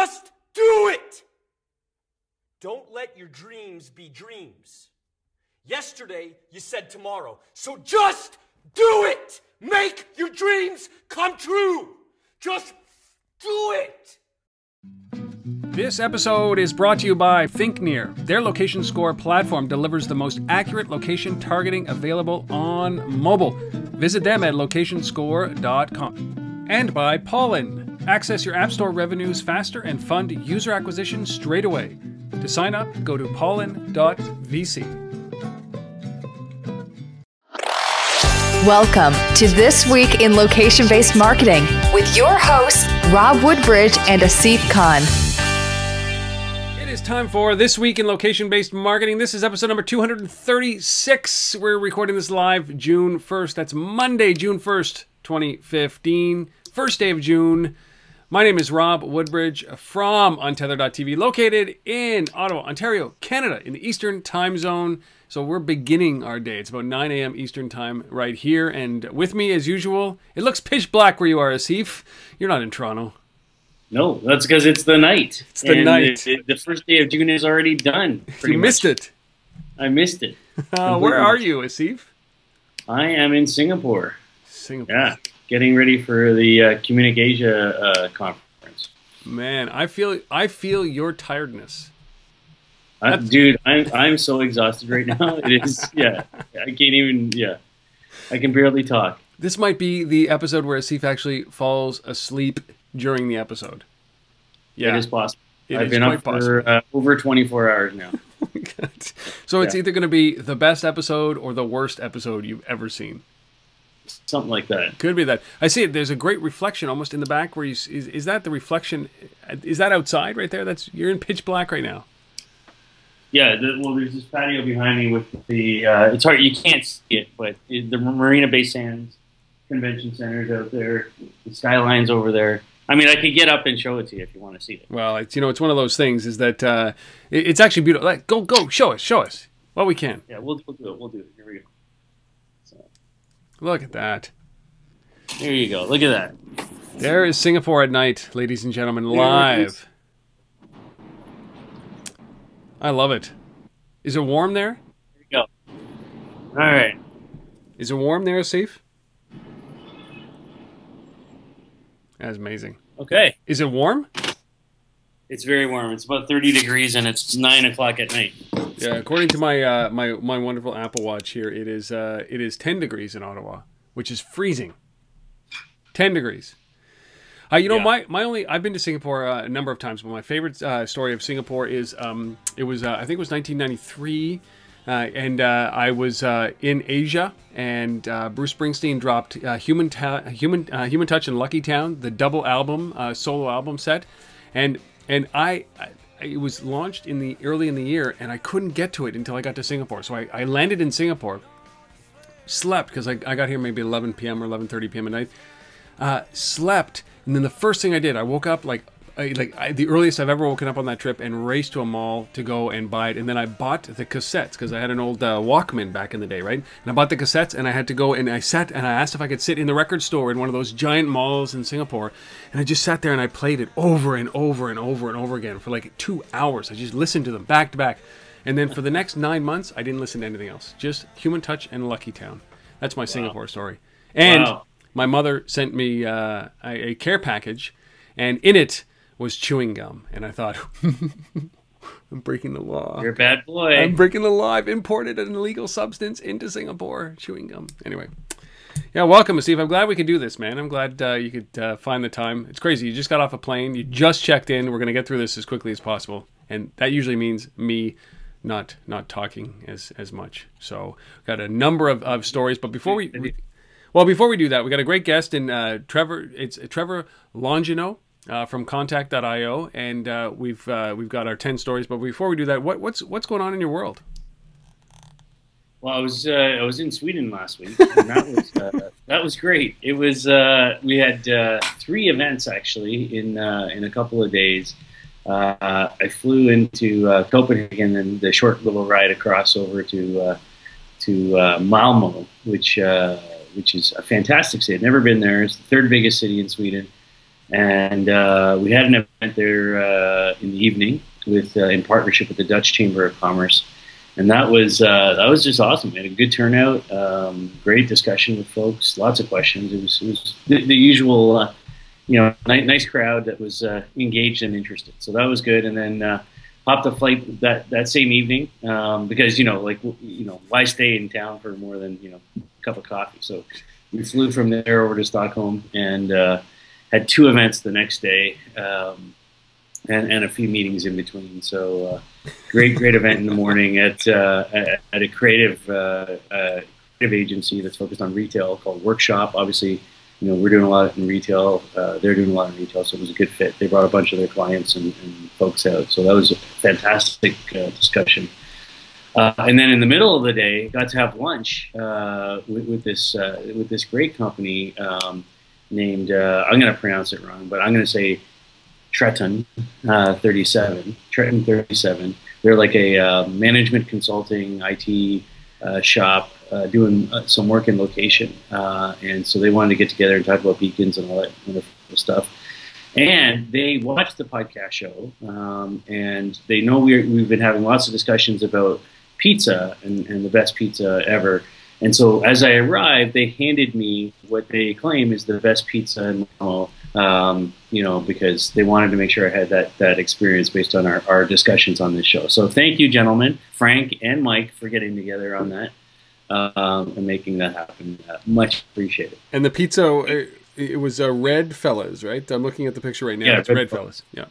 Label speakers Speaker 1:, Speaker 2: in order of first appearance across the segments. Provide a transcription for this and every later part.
Speaker 1: just do it. Don't let your dreams be dreams. Yesterday, you said tomorrow. So just do it. Make your dreams come true. Just do it.
Speaker 2: This episode is brought to you by ThinkNear. Their location score platform delivers the most accurate location targeting available on mobile. Visit them at locationscore.com. And by Pollen. Access your App Store revenues faster and fund user acquisition straight away. To sign up, go to pollen.vc.
Speaker 3: Welcome to This Week in Location Based Marketing with your hosts, Rob Woodbridge and Asif Khan.
Speaker 2: It is time for This Week in Location Based Marketing. This is episode number 236. We're recording this live June 1st. That's Monday, June 1st, 2015. First day of June. My name is Rob Woodbridge from Untether.tv, located in Ottawa, Ontario, Canada, in the Eastern Time Zone. So we're beginning our day. It's about 9 a.m. Eastern Time right here. And with me, as usual, it looks pitch black where you are, Asif. You're not in Toronto.
Speaker 4: No, that's because it's the night.
Speaker 2: It's the
Speaker 4: and
Speaker 2: night.
Speaker 4: The, the first day of June is already done.
Speaker 2: You missed it.
Speaker 4: I missed it.
Speaker 2: Uh, where are you, Asif?
Speaker 4: I am in Singapore.
Speaker 2: Singapore.
Speaker 4: Yeah, getting ready for the uh, CommunicAsia uh, conference.
Speaker 2: Man, I feel I feel your tiredness.
Speaker 4: Uh, dude, I'm I'm so exhausted right now. It is yeah. I can't even yeah. I can barely talk.
Speaker 2: This might be the episode where Asif actually falls asleep during the episode.
Speaker 4: Yeah, it is possible.
Speaker 2: It
Speaker 4: I've
Speaker 2: is
Speaker 4: been up for uh, over 24 hours now.
Speaker 2: so it's
Speaker 4: Yeah.
Speaker 2: either going to be the best episode or the worst episode you've ever seen.
Speaker 4: Something like that.
Speaker 2: Could be that. I see it. There's a great reflection almost in the back where you is, is that the reflection? Is that outside right there? That's you're in pitch black right now.
Speaker 4: Yeah, the, well, there's this patio behind me with the. Uh, it's hard, you can't see it, but the Marina Bay Sands Convention Center's out there. The skyline's over there. I mean, I could get up and show it to you if you want to see it.
Speaker 2: Well, it's you know it's one of those things is that uh, it- it's actually beautiful. Like, go go show us show us Well, we can.
Speaker 4: Yeah, we'll, we'll do it. We'll do it. Here we go.
Speaker 2: Look at that.
Speaker 4: there you go. Look at that.
Speaker 2: There is Singapore at night, ladies and gentlemen, live. I love it. Is it warm there?
Speaker 4: Here we go. All right.
Speaker 2: Is it warm there, Asif? That's amazing.
Speaker 4: Okay.
Speaker 2: Is it warm?
Speaker 4: It's very warm. It's about 30 degrees and it's 9 o'clock at night.
Speaker 2: Yeah, according to my uh, my my wonderful Apple Watch here, it is uh, it is ten degrees in Ottawa, which is freezing. Ten degrees. Uh, you know,
Speaker 4: Yeah.
Speaker 2: my, my only I've been to Singapore uh, a number of times, but my favorite uh, story of Singapore is um, it was uh, I think it was 1993, uh, and uh, I was uh, in Asia, and uh, Bruce Springsteen dropped uh, Human Ta- Human uh, Human Touch and Lucky Town, the double album uh, solo album set, and and I. It was launched in the early in the year, and I couldn't get to it until I got to Singapore. So I, I landed in Singapore, slept because I, I got here maybe 11 p.m. or 11:30 p.m. at night. Uh, slept, and then the first thing I did, I woke up like I, like I, the earliest I've ever woken up on that trip, and raced to a mall to go and buy it. And then I bought the cassettes because I had an old uh, Walkman back in the day, right? And I bought the cassettes, and I had to go and I sat and I asked if I could sit in the record store in one of those giant malls in Singapore, and I just sat there and I played it over and over and over and over again for like two hours. I just listened to them back to back. And then for the next nine months, I didn't listen to anything else. Just Human Touch and Lucky Town. That's my Singapore story. And
Speaker 4: Wow.
Speaker 2: my mother sent me uh, a, a care package, and in it was chewing gum. And I thought, I'm breaking the law.
Speaker 4: You're a bad boy.
Speaker 2: I'm breaking the law. I've imported an illegal substance into Singapore. Chewing gum. Anyway. Yeah, welcome, Steve. I'm glad we could do this, man. I'm glad uh, you could uh, find the time. It's crazy. You just got off a plane. You just checked in. We're going to get through this as quickly as possible, and that usually means me not not talking as as much. So, got a number of, of stories. But before we, we well, before we do that, we got a great guest in uh, Trevor. It's Trevor Longino uh, from Contact.io, and uh, we've uh, we've got our ten stories. But before we do that, what, what's what's going on in your world?
Speaker 4: Well, I was uh, I was in Sweden last week. And that was uh, that was great. It was uh, we had three events actually in in a couple of days. I flew into Copenhagen and the short little ride across over to to Malmo, which which is a fantastic city. I've never been there. It's the third biggest city in Sweden. And uh, we had an event there uh, in the evening with uh, in partnership with the Dutch Chamber of Commerce, and that was uh, that was just awesome. We had a good turnout, um, great discussion with folks, lots of questions. It was, it was the, the usual, uh, you know, nice, nice crowd that was uh, engaged and interested. So that was good, and then. Hopped a flight that, that same evening um, because you know like you know why stay in town for more than you know a cup of coffee so we flew from there over to Stockholm and had two events the next day, um, and, and a few meetings in between. So uh, great, great event in the morning at uh, at, a creative uh, uh, creative agency that's focused on retail called Workshop. Obviously, you know we're doing a lot in retail. Uh, they're doing a lot in retail, so it was a good fit. They brought a bunch of their clients and, and folks out, so that was a fantastic uh, discussion. Uh, and then in the middle of the day, got to have lunch uh, with, with, this uh, with this great company um, named, uh, I'm going to pronounce it wrong, but I'm going to say Tretton uh, 37. Tretton 37. They're like a uh, management consulting IT uh, shop uh, doing uh, some work in location. and so they wanted to get together and talk about beacons and all that wonderful stuff. And they watched the podcast show, um, and they know we we've been having lots of discussions about pizza and, and the best pizza ever. And so as I arrived, they handed me what they claim is the best pizza in Malmo, um, you know, because they wanted to make sure I had that, that experience based on our, our discussions on this show. So thank you, gentlemen, Frank and Mike, for getting together on that um, and making that happen. Uh, much appreciated.
Speaker 2: And the pizza, it was a Red Fellas, right? I'm looking at the picture right now. Yeah, it's Red, Red Fellas. Yeah.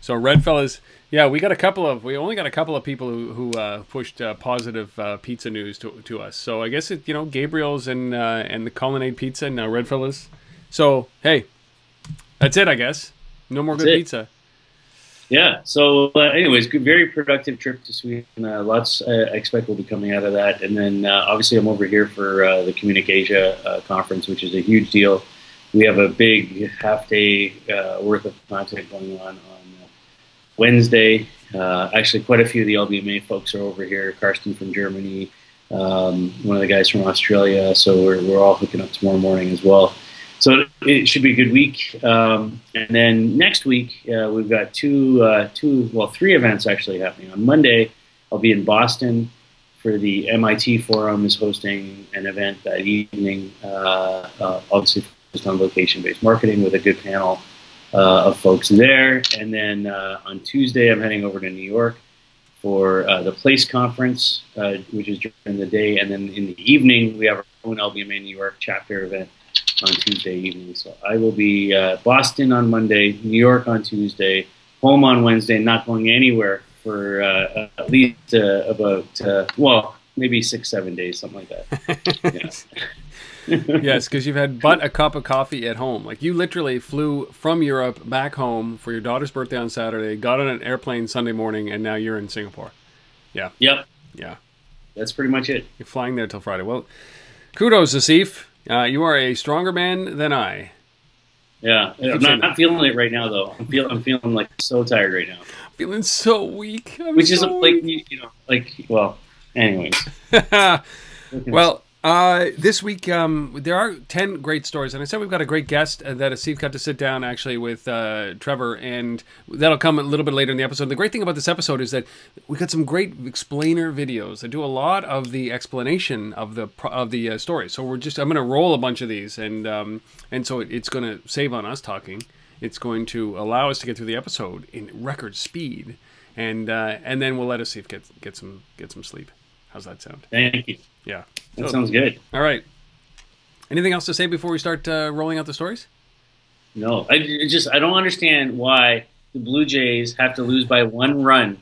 Speaker 2: So Red Fellas yeah, we got a couple of we only got a couple of people who, who uh, pushed uh, positive uh, pizza news to, to us. So I guess it you know Gabriel's and uh, and the Colonnade Pizza and now Red Fellas. So hey, that's it I guess. No more that's good it. pizza.
Speaker 4: Yeah. So, uh, anyways, good, very productive trip to Sweden. Uh, lots uh, I expect will be coming out of that, and then uh, obviously I'm over here for uh, the CommunicAsia uh, conference, which is a huge deal. We have a big half day worth of content going on Wednesday. Uh, actually, quite a few of the LBMA folks are over here. Karsten from Germany, um, one of the guys from Australia. So we're, we're all hooking up tomorrow morning as well. So it should be a good week. Um, and then next week, uh, we've got two, uh, two, well, three events actually happening. On Monday, I'll be in Boston for the MIT Forum is hosting an event that evening, uh, uh, obviously focused on location-based marketing with a good panel of folks there. And then uh, on Tuesday, I'm heading over to New York for uh, the Place Conference, uh, which is during the day. And then in the evening, we have our own LBMA New York chapter event on Tuesday evening. So I will be uh, Boston on Monday, New York on Tuesday, home on Wednesday, not going anywhere for uh, at least about, well, maybe six, seven days, something like that.
Speaker 2: Yes, because you've had but a cup of coffee at home. Like you literally flew from Europe back home for your daughter's birthday on Saturday, got on an airplane Sunday morning, and now you're in Singapore. Yeah.
Speaker 4: Yep.
Speaker 2: Yeah.
Speaker 4: That's pretty much it.
Speaker 2: You're flying there till Friday. Well, kudos, Asif. Uh, you are a stronger man than I.
Speaker 4: Yeah, I'm not, not, feeling it right now though. I'm feeling I'm feeling like so tired right now.
Speaker 2: Feeling so weak. I'm
Speaker 4: Which
Speaker 2: so
Speaker 4: is like you know like well, anyways.
Speaker 2: well, uh, this week, um, there are 10 great stories. And I said we've got a great guest uh, that Steve got to sit down actually with uh, Trevor, and that'll come a little bit later in the episode. The great thing about this episode is that we got some great explainer videos that do a lot of the explanation of the of the uh, story. So we're just I'm going to roll a bunch of these, and um, and so it, it's going to save on us talking. It's going to allow us to get through the episode in record speed, and uh, and then we'll let us see if get get some get some sleep. How's that sound?
Speaker 4: Thank you.
Speaker 2: Yeah.
Speaker 4: That so, sounds good.
Speaker 2: All right. Anything else to say before we start uh, rolling out the stories?
Speaker 4: No, I just I don't understand why the Blue Jays have to lose by one run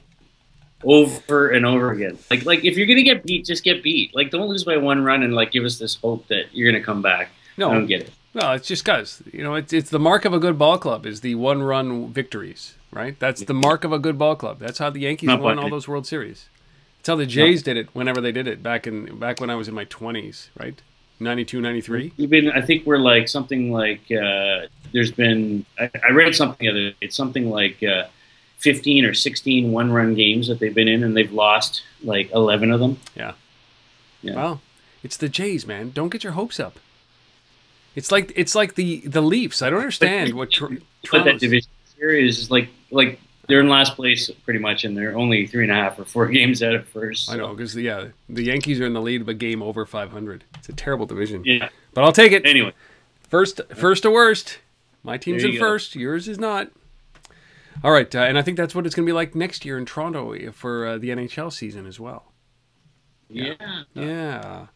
Speaker 4: over and over again. Like like if you're gonna get beat, just get beat. Like don't lose by one run and like give us this hope that you're gonna come back. No, I don't get it.
Speaker 2: No, it's just because you know it's it's the mark of a good ball club is the one run victories, right? That's the mark of a good ball club. That's how the Yankees Not won all those World Series. That's how the Jays did it whenever they did it back in back when I was in my 20s, right? 92, 93.
Speaker 4: We've been, I think we're like something like, uh, there's been, I, I, read something the other, it's something like uh, 15 or 16 one run games that they've been in and they've lost like 11 of them.
Speaker 2: Yeah. yeah. Well, it's the Jays, man. Don't get your hopes up. It's like it's like the the Leafs. I don't understand what tr-
Speaker 4: But that division series is like like they're in last place pretty much, and they're only three and a half or four games out of first.
Speaker 2: I know because yeah, the Yankees are in the lead, but game over 500. It's a terrible division.
Speaker 4: Yeah.
Speaker 2: But I'll take it.
Speaker 4: Anyway,
Speaker 2: First, first to worst. My team's in
Speaker 4: go.
Speaker 2: first. Yours is not. All right, uh, and I think that's what it's going to be like next year in Toronto for uh, the NHL season as well.
Speaker 4: yeah.
Speaker 2: Yeah.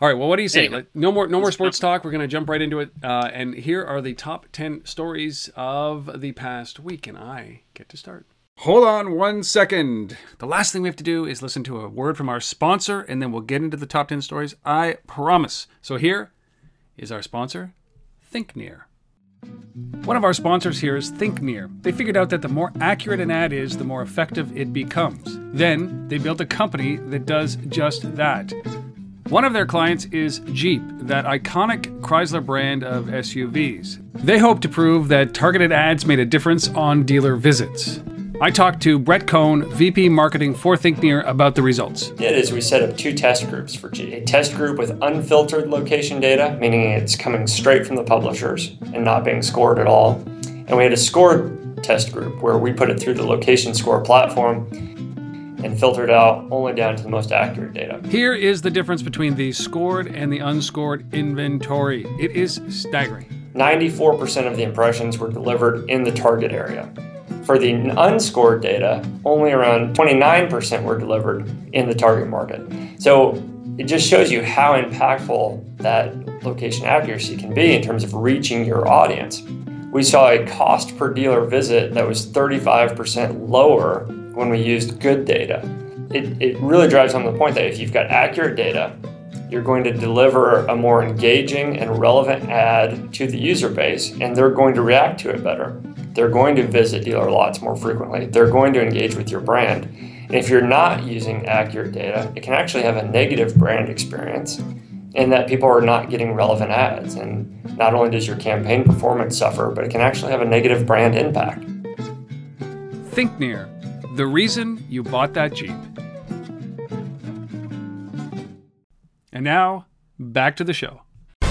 Speaker 2: All right. Well, what do you say?
Speaker 4: Anyway.
Speaker 2: Like, no more, no more sports talk. We're going to jump right into it. Uh, and here are the top ten stories of the past week, and I get to start. Hold on one second. The last thing we have to do is listen to a word from our sponsor, and then we'll get into the top ten stories. I promise. So here is our sponsor, ThinkNear. One of our sponsors here is ThinkNear. They figured out that the more accurate an ad is, the more effective it becomes. Then they built a company that does just that. One of their clients is Jeep, that iconic Chrysler brand of SUVs. They hope to prove that targeted ads made a difference on dealer visits. I talked to Brett Cohn, VP Marketing for ThinkNear, about the results.
Speaker 5: did is we set up two test groups for. A test group with unfiltered location data, meaning it's coming straight from the publishers and not being scored at all. And we had a scored test group where we put it through the location score platform and filtered out only down to the most accurate data.
Speaker 2: Here is the difference between the scored and the unscored inventory. It is staggering.
Speaker 5: 94% of the impressions were delivered in the target area. For the unscored data, only around 29% were delivered in the target market. So it just shows you how impactful that location accuracy can be in terms of reaching your audience. We saw a cost per dealer visit that was 35% lower when we used good data. It, it really drives home the point that if you've got accurate data, you're going to deliver a more engaging and relevant ad to the user base, and they're going to react to it better. They're going to visit dealer lots more frequently. They're going to engage with your brand. And if you're not using accurate data, it can actually have a negative brand experience in that people are not getting relevant ads. And not only does your campaign performance suffer, but it can actually have a negative brand impact.
Speaker 2: ThinkNear, the reason you bought that Jeep. And now, back to the show. All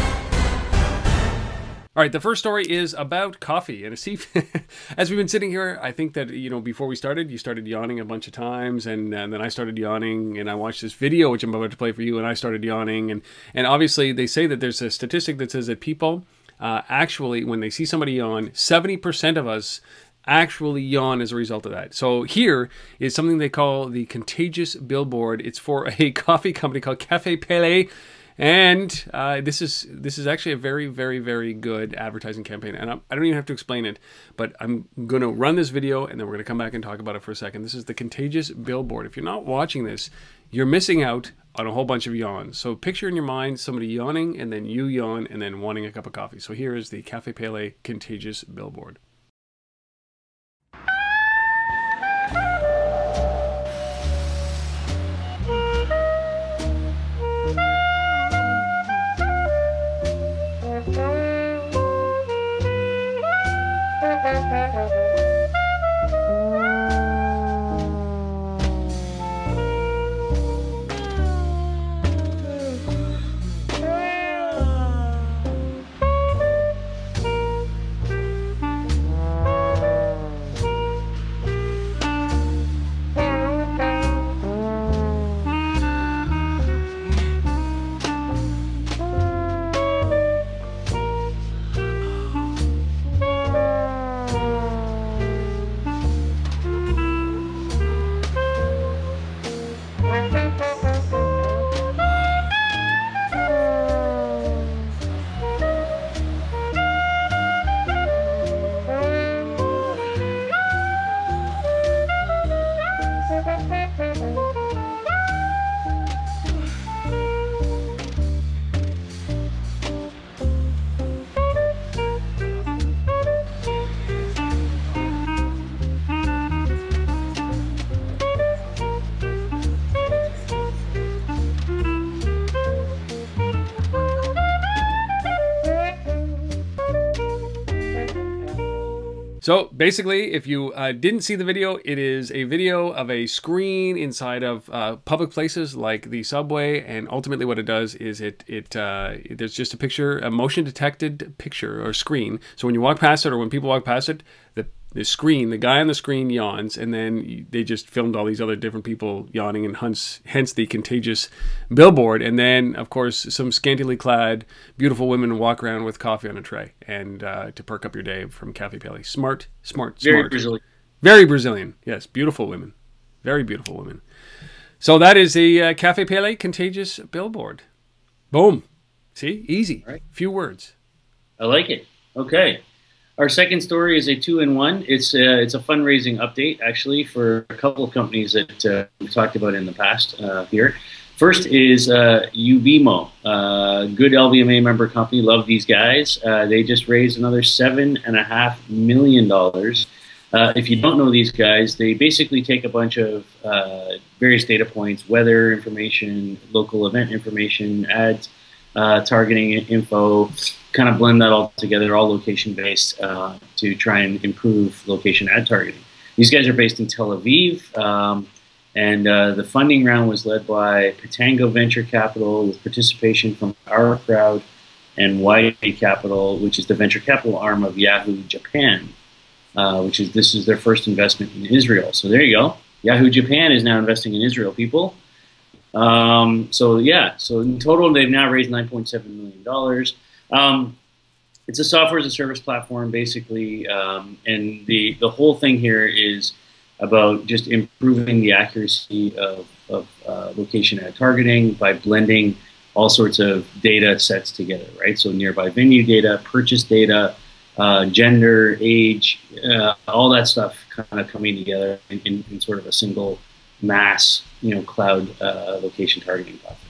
Speaker 2: right, the first story is about coffee. And see, as we've been sitting here, I think that, you know, before we started, you started yawning a bunch of times. And, and then I started yawning and I watched this video, which I'm about to play for you, and I started yawning. And, and obviously, they say that there's a statistic that says that people uh, actually, when they see somebody yawn, 70% of us actually yawn as a result of that. So here is something they call the contagious billboard. It's for a coffee company called Cafe Pele. And uh, this is this is actually a very very very good advertising campaign, and I'm, I don't even have to explain it, but I'm going to run this video, and then we're going to come back and talk about it for a second. This is the contagious billboard. If you're not watching this, you're missing out on a whole bunch of yawns. So picture in your mind somebody yawning, and then you yawn, and then wanting a cup of coffee. So here is the Cafe Pele contagious billboard. So basically, if you uh, didn't see the video, it is a video of a screen inside of uh, public places like the subway, and ultimately, what it does is it it uh, there's just a picture, a motion detected picture or screen. So when you walk past it, or when people walk past it, the the screen, the guy on the screen yawns, and then they just filmed all these other different people yawning, and hence, hence the contagious billboard. And then, of course, some scantily clad, beautiful women walk around with coffee on a tray, and uh, to perk up your day from Cafe Pele. Smart, smart,
Speaker 4: Very. Brazilian.
Speaker 2: Very Brazilian. Yes, beautiful women, very beautiful women. So that is the uh, Cafe Pele contagious billboard. Boom. See, easy.
Speaker 4: Right.
Speaker 2: Few words.
Speaker 4: I like it. Okay. Our second story is a two-in-one. It's a, it's a fundraising update, actually, for a couple of companies that uh, we've talked about in the past uh, here. First is uh, Ubimo, uh, good LBMA member company. Love these guys. Uh, they just raised another seven and a half million dollars. Uh, if you don't know these guys, they basically take a bunch of uh, various data points, weather information, local event information, ads, uh, targeting info, kind of blend that all together, all location based, uh, to try and improve location ad targeting. These guys are based in Tel Aviv, um, and uh, the funding round was led by Pitango Venture Capital with participation from OurCrowd and YJ Capital, which is the venture capital arm of Yahoo Japan, uh, which is this is their first investment in Israel. So there you go. Yahoo Japan is now investing in Israel, people. Um, so yeah, so in total they've now raised 9.7 million dollars. Um, it's a software as a service platform, basically, um, and the the whole thing here is about just improving the accuracy of, of uh, location ad targeting by blending all sorts of data sets together, right? So nearby venue data, purchase data, uh, gender, age, uh, all that stuff kind of coming together in, in, in, sort of a single mass, you know, cloud uh, location targeting platform.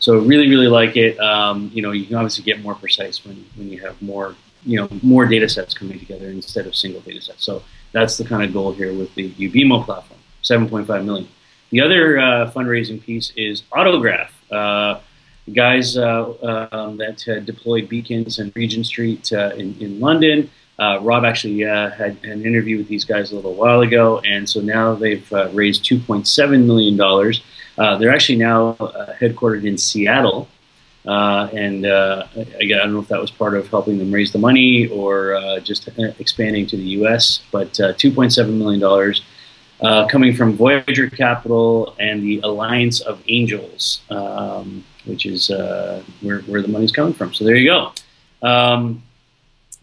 Speaker 4: So really, really like it. Um, you know, you can obviously get more precise when, when you have more, you know, more data sets coming together instead of single data sets. So that's the kind of goal here with the Ubimo platform, 7.5 million. The other uh, fundraising piece is Autograph. Uh, guys uh, um, that deployed beacons in Regent Street uh, in, in London. Uh, Rob actually uh, had an interview with these guys a little while ago, and so now they've raised $2.7 million uh, they're actually now uh, headquartered in Seattle. Uh, and again, I don't know if that was part of helping them raise the money or just expanding to the U.S. But $2.7 million coming from Voyager Capital and the Alliance of Angels, um, which is where, where the money's coming from. So there you go. Um,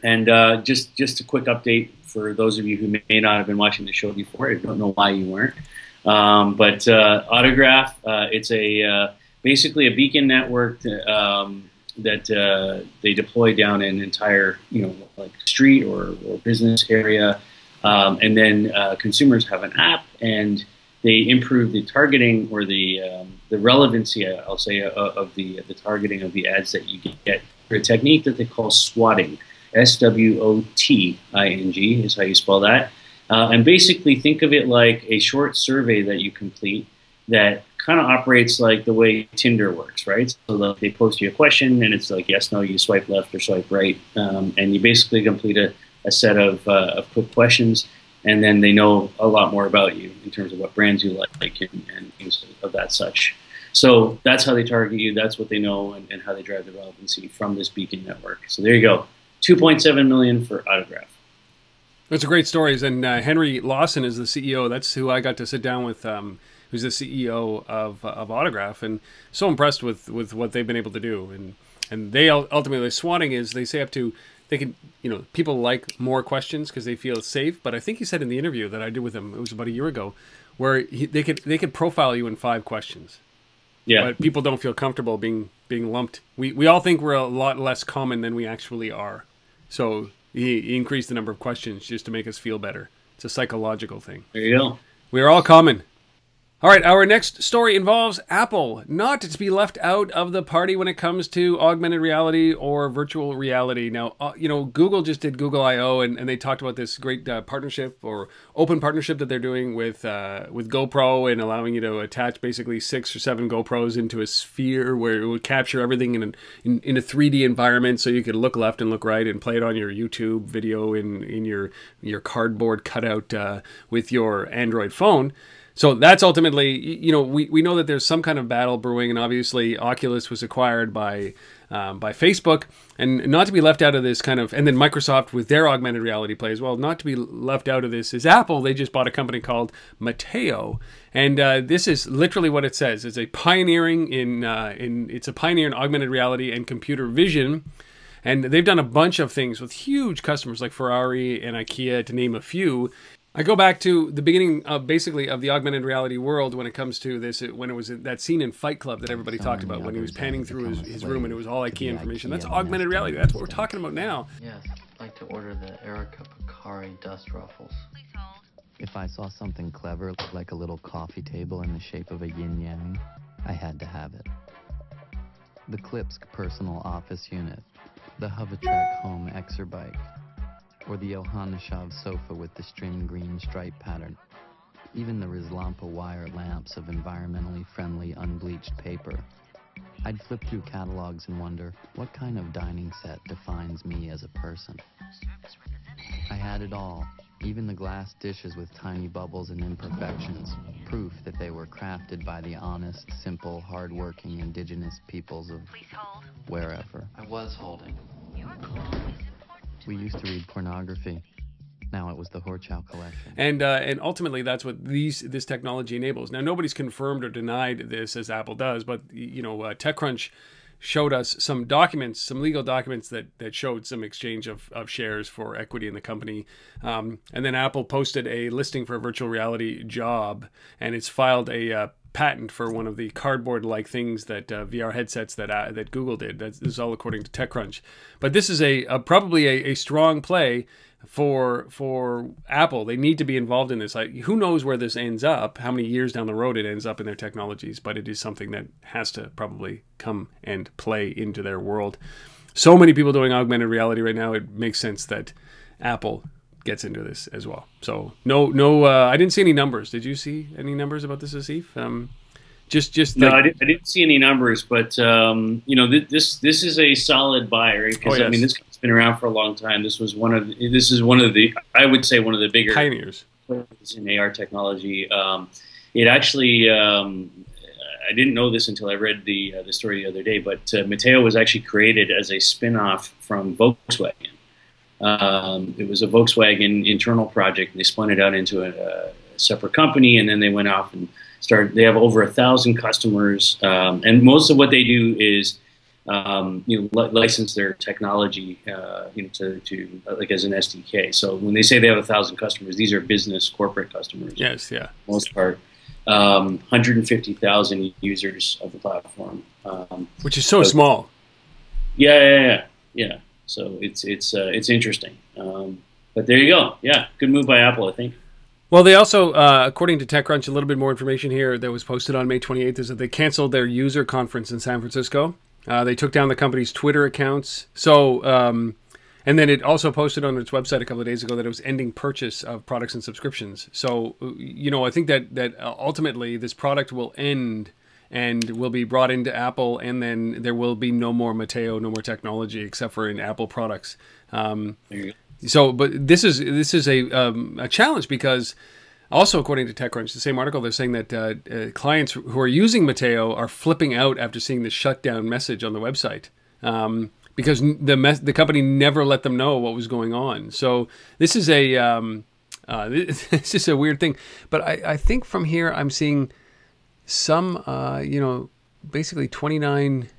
Speaker 4: and uh, just just a quick update for those of you who may not have been watching the show before. I don't know why you weren't. Um, but uh, Autograph, uh, it's a uh, basically a beacon network um, that uh, they deploy down an entire, you know, like street or, or business area, um, and then uh, consumers have an app and they improve the targeting or the um, the relevancy, uh, I'll say, of the the targeting of the ads that you get through a technique that they call swatting. S W O T I N G is how you spell that. Uh, and basically, think of it like a short survey that you complete that kind of operates like the way Tinder works, right? So they post you a question, and it's like yes, no, you swipe left or swipe right, um, and you basically complete a, a set of, uh, of quick questions, and then they know a lot more about you in terms of what brands you like and, and things of that such. So that's how they target you. That's what they know, and, and how they drive the relevancy from this beacon network. So there you go, 2.7 million for Autograph.
Speaker 2: Those are great stories. And uh, Henry Lawson is the CEO. That's who I got to sit down with. Um, who's the CEO of of Autograph, and so impressed with with what they've been able to do. And and they ultimately swatting is they say up to they can you know people like more questions because they feel safe. But I think he said in the interview that I did with him, it was about a year ago, where he, they could they could profile you in five questions.
Speaker 4: Yeah.
Speaker 2: But people don't feel comfortable being being lumped. We we all think we're a lot less common than we actually are. So he increased the number of questions just to make us feel better. It's a psychological thing.
Speaker 4: There you go.
Speaker 2: We are all common. All right, our next story involves Apple, not to be left out of the party when it comes to augmented reality or virtual reality. Now, uh, you know, Google just did Google I/O, and, and they talked about this great uh, partnership or open partnership that they're doing with uh, with GoPro and allowing you to attach basically six or seven GoPros into a sphere where it would capture everything in an, in, in a 3D environment, so you could look left and look right and play it on your YouTube video in in your your cardboard cutout uh, with your Android phone. So that's ultimately, you know, we, we know that there's some kind of battle brewing, and obviously Oculus was acquired by um, by Facebook, and not to be left out of this kind of, and then Microsoft with their augmented reality play as well. Not to be left out of this is Apple. They just bought a company called Metaio, and uh, this is literally what it says. It's a pioneering in uh, in it's a pioneer in augmented reality and computer vision. And they've done a bunch of things with huge customers like Ferrari and IKEA, to name a few. I go back to the beginning of basically of the augmented reality world when it comes to this. Uh, when it was uh, that scene in Fight Club that everybody talked about when he was panning through his, his room and it was all IKEA information. That's augmented reality. That's what we're talking about now.
Speaker 6: Yes, I'd like to order the Erika Pekkari dust ruffles.
Speaker 7: If I saw something clever, like a little coffee table in the shape of a yin yang, I had to have it. The Klipsk personal office unit, the Hovetrekke home exerbike, or the Johanneshov sofa with the Strinne green stripe pattern. Even the Rislampa wire lamps of environmentally friendly unbleached paper. I'd flip through catalogs and wonder, what kind of dining set defines me as a person? I had it all, even the glass dishes with tiny bubbles and imperfections, proof that they were crafted by the honest, simple, hard-working indigenous peoples of wherever.
Speaker 6: I was holding.
Speaker 7: We used to read pornography. Now it was the Horchow collection.
Speaker 2: And uh, and ultimately, that's what these this technology enables. Now, nobody's confirmed or denied this as Apple does, but you know, uh, TechCrunch showed us some documents, some legal documents that that showed some exchange of, of shares for equity in the company. Um, and then Apple posted a listing for a virtual reality job, and it's filed a uh, patent for one of the cardboard-like things that uh, VR headsets that uh, that Google did. That's, this is all according to TechCrunch. But this is a, a probably a, a, strong play for for Apple. They need to be involved in this. Who knows where this ends up? How many years down the road it ends up in their technologies? But it is something that has to probably come and play into their world. So many people doing augmented reality right now. It makes sense that Apple gets into this as well. So no, no, uh, I didn't see any numbers. Did you see any numbers about this, Asif? Um, just, just
Speaker 4: no, I, didn't, I, didn't, see any numbers, but um, you know, th- this this is a solid buy, right? Because oh, yes. I mean, this has been around for a long time. This was one of the, this is one of the I would say one of the bigger
Speaker 2: pioneers
Speaker 4: in AR technology. Um, it actually. Um, I didn't know this until I read the uh, the story the other day, but uh, Metaio was actually created as a spin-off from Volkswagen. Um, it was a Volkswagen internal project. They spun it out into a, a, separate company, and then they went off and started. They have over a thousand customers, um, and most of what they do is, um, you know, li- license their technology, uh, you know, to, to uh, like as an SDK. So when they say they have a thousand customers, these are business corporate customers.
Speaker 2: Yes, yeah,
Speaker 4: most part. Um, 150,000 users of the platform, um,
Speaker 2: which is so, so small.
Speaker 4: Yeah, yeah, yeah, yeah. So it's it's uh, it's interesting. Um, but there you go. Yeah, good move by Apple, I think.
Speaker 2: Well, they also, uh, according to TechCrunch, a little bit more information here that was posted on May 28th is that they canceled their user conference in San Francisco. Uh, they took down the company's Twitter accounts. So, um, and then it also posted on its website a couple of days ago that it was ending purchase of products and subscriptions. So, you know, I think that that ultimately this product will end and will be brought into Apple, and then there will be no more Metaio, no more technology except for in Apple products. Um, so, but this is this is a um, a challenge because also according to TechCrunch, the same article, they're saying that uh, uh, clients who are using Metaio are flipping out after seeing the shutdown message on the website. Um, because the mes- the company never let them know what was going on. So this is a um, uh, this is a weird thing. But I, I think from here I'm seeing some, uh, you know, basically 29,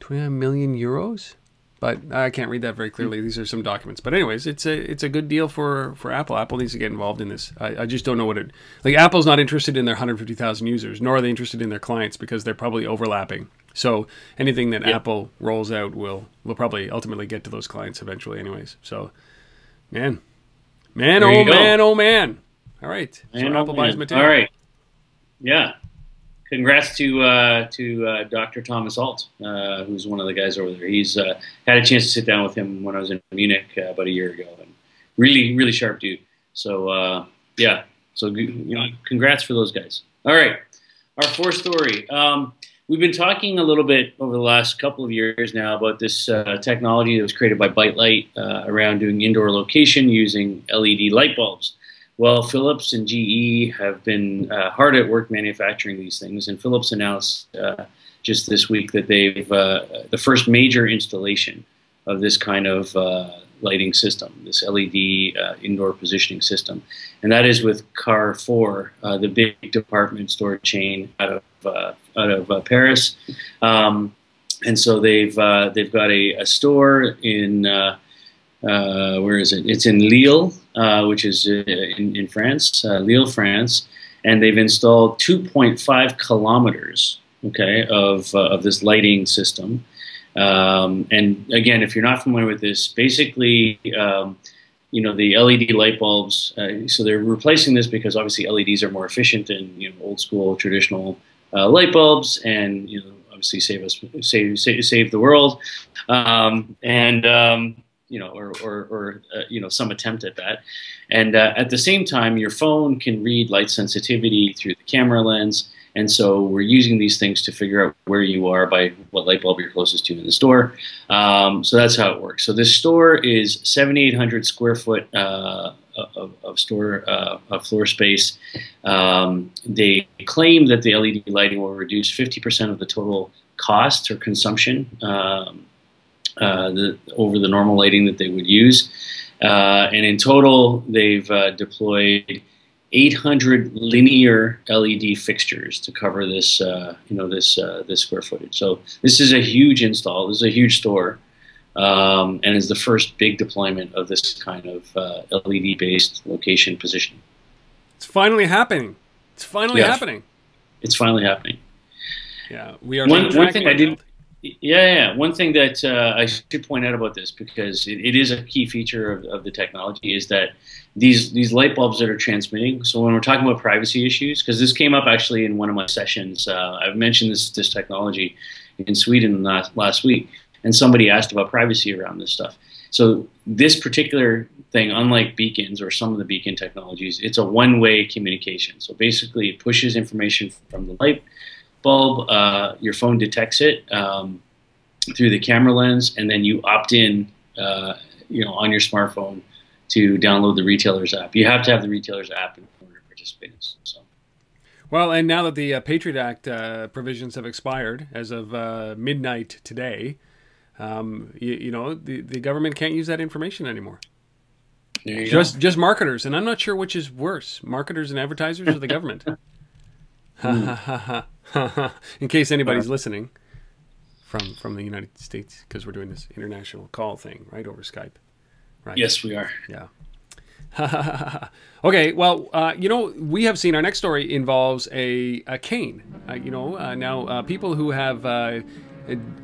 Speaker 2: 29 million euros. But I can't read that very clearly. These are some documents. But anyways, it's a it's a good deal for, for Apple. Apple needs to get involved in this. I, I just don't know what it like. Apple's not interested in their 150,000 users, nor are they interested in their clients because they're probably overlapping. So anything that yep. Apple rolls out will will probably ultimately get to those clients eventually, anyways. So, man, man, there oh man, oh man. All right.
Speaker 4: Man, so oh Apple buys Metaio. All right. Yeah. Congrats to uh, to uh, Dr. Thomas Alt, uh, who's one of the guys over there. He's uh, had a chance to sit down with him when I was in Munich uh, about a year ago, and really, really sharp dude. So uh, yeah, so you know, congrats for those guys. All right, our fourth story. Um, we've been talking a little bit over the last couple of years now about this technology that was created by Bytelight uh, around doing indoor location using LED light bulbs. Well, Philips and GE have been uh, hard at work manufacturing these things, and Philips announced uh, just this week that they've uh, the first major installation of this kind of uh, lighting system, this LED uh, indoor positioning system, and that is with Carrefour, uh, the big department store chain out of out of Paris. Um, and so they've they've got a, a store in uh, where is it? It's in Lille, uh, which is uh, in, in France, uh, Lille, France, and they've installed 2.5 kilometers, okay, of uh, of this lighting system. Um, and again, if you're not familiar with this, basically, um, you know, the LED light bulbs. So they're replacing this because obviously LEDs are more efficient than you know old school traditional light bulbs, and you know obviously save us save save, save the world. Um, and um, you know, or, or, or uh, you know, some attempt at that. And uh, at the same time, your phone can read light sensitivity through the camera lens. And so we're using these things to figure out where you are by what light bulb you're closest to in the store. Um, so that's how it works. So this store is 7,800 square foot uh, of, of, store uh, of floor space. Um, they claim that the LED lighting will reduce 50% of the total cost or consumption um, the, over the normal lighting that they would use. Uh, and in total, they've uh, deployed 800 linear LED fixtures to cover this, uh, you know, this uh, this square footage. So this is a huge install. This is a huge store, um, and is the first big deployment of this kind of LED-based location positioning.
Speaker 2: It's finally happening. It's finally
Speaker 4: Yeah.
Speaker 2: happening.
Speaker 4: It's finally happening.
Speaker 2: Yeah, we are.
Speaker 4: One, one thing I didn't. Yeah, yeah. One thing that uh, I should point out about this because it, it is a key feature of, of the technology is that these these light bulbs that are transmitting. So when we're talking about privacy issues, because this came up actually in one of my sessions, uh, I've mentioned this this technology in Sweden last last week, and somebody asked about privacy around this stuff. So this particular thing, unlike beacons or some of the beacon technologies, it's a one-way communication. So basically, it pushes information from the light bulb, uh, your phone detects it um, through the camera lens, and then you opt in, uh, you know, on your smartphone to download the retailer's app. You have to have the retailer's app in order to participate. in this. So
Speaker 2: Well, and now that the uh, Patriot Act uh, provisions have expired as of uh, midnight today, um, you, you know the, the government can't use that information anymore. Just just marketers, and I'm not sure which is worse, marketers and advertisers or the government. In case anybody's listening from from the United States, because we're doing this international call thing right over Skype. Right.
Speaker 4: Yes, we are.
Speaker 2: Yeah. okay, well, uh, you know, we have seen our next story involves a, a cane. Uh, you know, uh, now uh, people who have, uh, uh,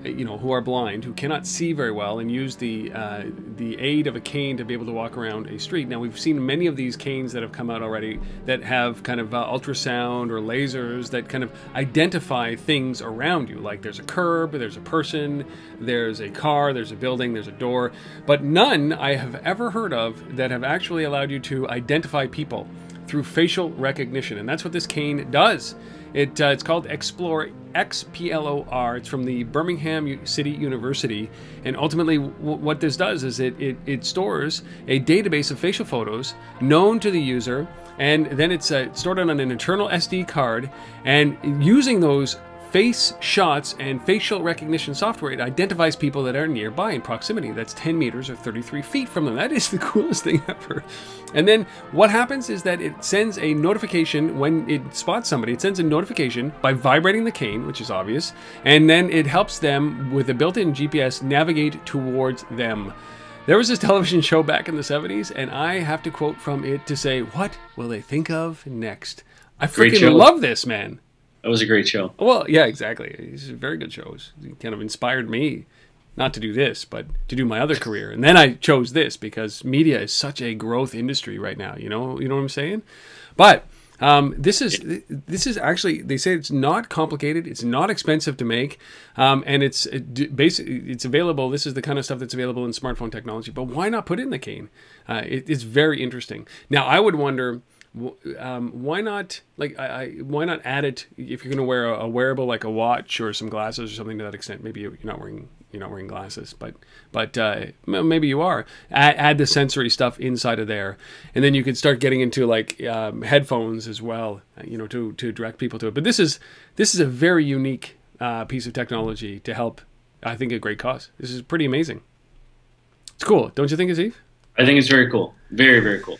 Speaker 2: you know, who are blind, who cannot see very well, and use the uh, the aid of a cane to be able to walk around a street. Now, we've seen many of these canes that have come out already that have kind of uh, ultrasound or lasers that kind of identify things around you, like there's a curb, there's a person, there's a car, there's a building, there's a door, but none I have ever heard of that have actually allowed you to identify people through facial recognition, and that's what this cane does. It, uh, it's called Explore XPLOR. It's from the Birmingham City University, and ultimately, w- what this does is it, it it stores a database of facial photos known to the user, and then it's uh, stored on an internal SD card, and using those face shots and facial recognition software, it identifies people that are nearby in proximity. That's 10 meters or 33 feet from them. That is the coolest thing ever. And then what happens is that it sends a notification when it spots somebody. It sends a notification by vibrating the cane, which is obvious, and then it helps them with a built-in GPS navigate towards them. There was this television show back in the 70s, and I have to quote from it to say, What will they think of next? I freaking love this, man.
Speaker 4: That was a great show.
Speaker 2: Well, yeah, exactly. It's a very good shows. It kind of inspired me not to do this, but to do my other career. And then I chose this because media is such a growth industry right now. You know, you know what I'm saying? But Um, this is this is actually they say it's not complicated. It's not expensive to make, um, and it's it, basically it's available. This is the kind of stuff that's available in smartphone technology. But why not put it in the cane? Uh, it, it's very interesting. Now I would wonder. Um, why not like I, I, why not add it if you're going to wear a, a, wearable like a watch or some glasses or something to that extent maybe you're not wearing you're not wearing glasses but but uh, maybe you are. Add, add, the sensory stuff inside of there and then you could start getting into like um, headphones as well you know to to direct people to it. But this is this is a very unique uh, piece of technology to help I think a great cause. This is pretty amazing. It's cool. Don't you think Asif?
Speaker 4: I think it's very cool. Very very cool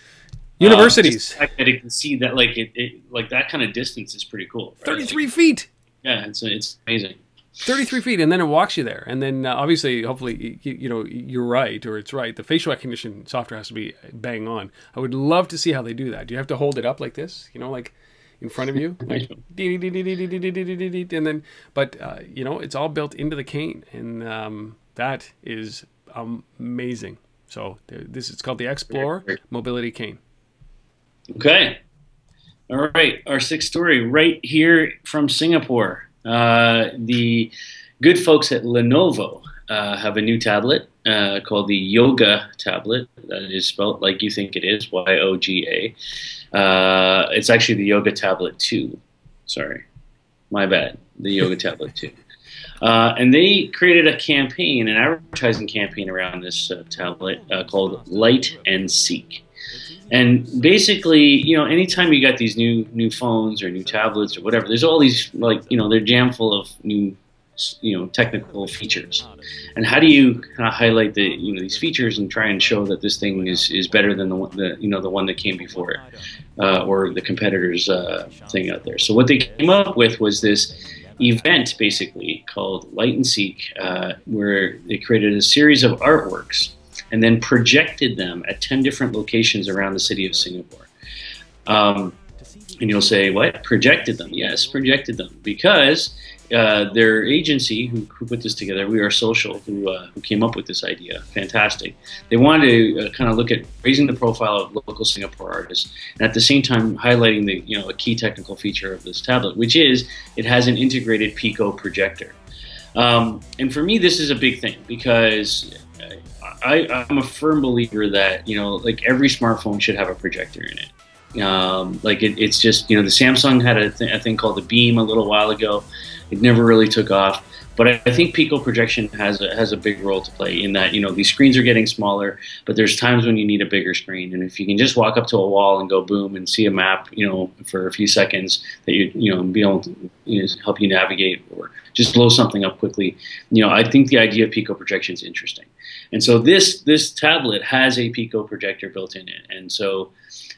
Speaker 2: Universities.
Speaker 4: Uh, that it can see that like it, it, like that kind of distance is pretty cool.
Speaker 2: Right? Thirty-three like, feet.
Speaker 4: Yeah, it's it's amazing.
Speaker 2: 33 feet and then it walks you there and then uh, obviously hopefully you, you, know you're right or it's right the facial recognition software has to be bang on i would love to see how they do that do you have to hold it up like this you know like in front of you like and then but uh, you know it's all built into the cane and um, that is amazing so this is called the explore mobility cane
Speaker 4: Okay. All right. Our sixth story right here from Singapore. Uh, the good folks at Lenovo uh, have a new tablet uh, called the Yoga tablet. That is spelled like you think it is Y O G A. Uh, it's actually the Yoga Tablet 2. Sorry. My bad. The Yoga Tablet 2. Uh, and they created a campaign, an advertising campaign around this uh, tablet uh, called Light and Seek. And basically, you know, anytime you got these new new phones or new tablets or whatever, there's all these like, you know, they're jam full of new, you know, technical features. And how do you kind of highlight the, you know, these features and try and show that this thing is, is better than the one, the, you know, the one that came before it, uh, or the competitor's uh, thing out there. So what they came up with was this event basically called Light and Seek, uh, where they created a series of artworks and then projected them at 10 different locations around the city of Singapore. Um, and you'll say, what? Projected them? Yes, projected them. Because uh, their agency who, who, put this together, We Are Social, who, uh, who came up with this idea, fantastic. They wanted to uh, kind of look at raising the profile of local Singapore artists, and at the same time highlighting the you know a key technical feature of this tablet, which is it has an integrated Pico projector. Um, and for me, this is a big thing because I, I'm a firm believer that you know, like every smartphone should have a projector in it. Um, like it, it's just you know, the Samsung had a, th- a thing called the Beam a little while ago. It never really took off. But I, I think Pico projection has a, has a big role to play in that you know these screens are getting smaller, but there's times when you need a bigger screen, and if you can just walk up to a wall and go boom and see a map, you know, for a few seconds that you you know be able to you know, help you navigate or just blow something up quickly, you know, I think the idea of Pico projection is interesting. And so this this tablet has a Pico projector built in it, and so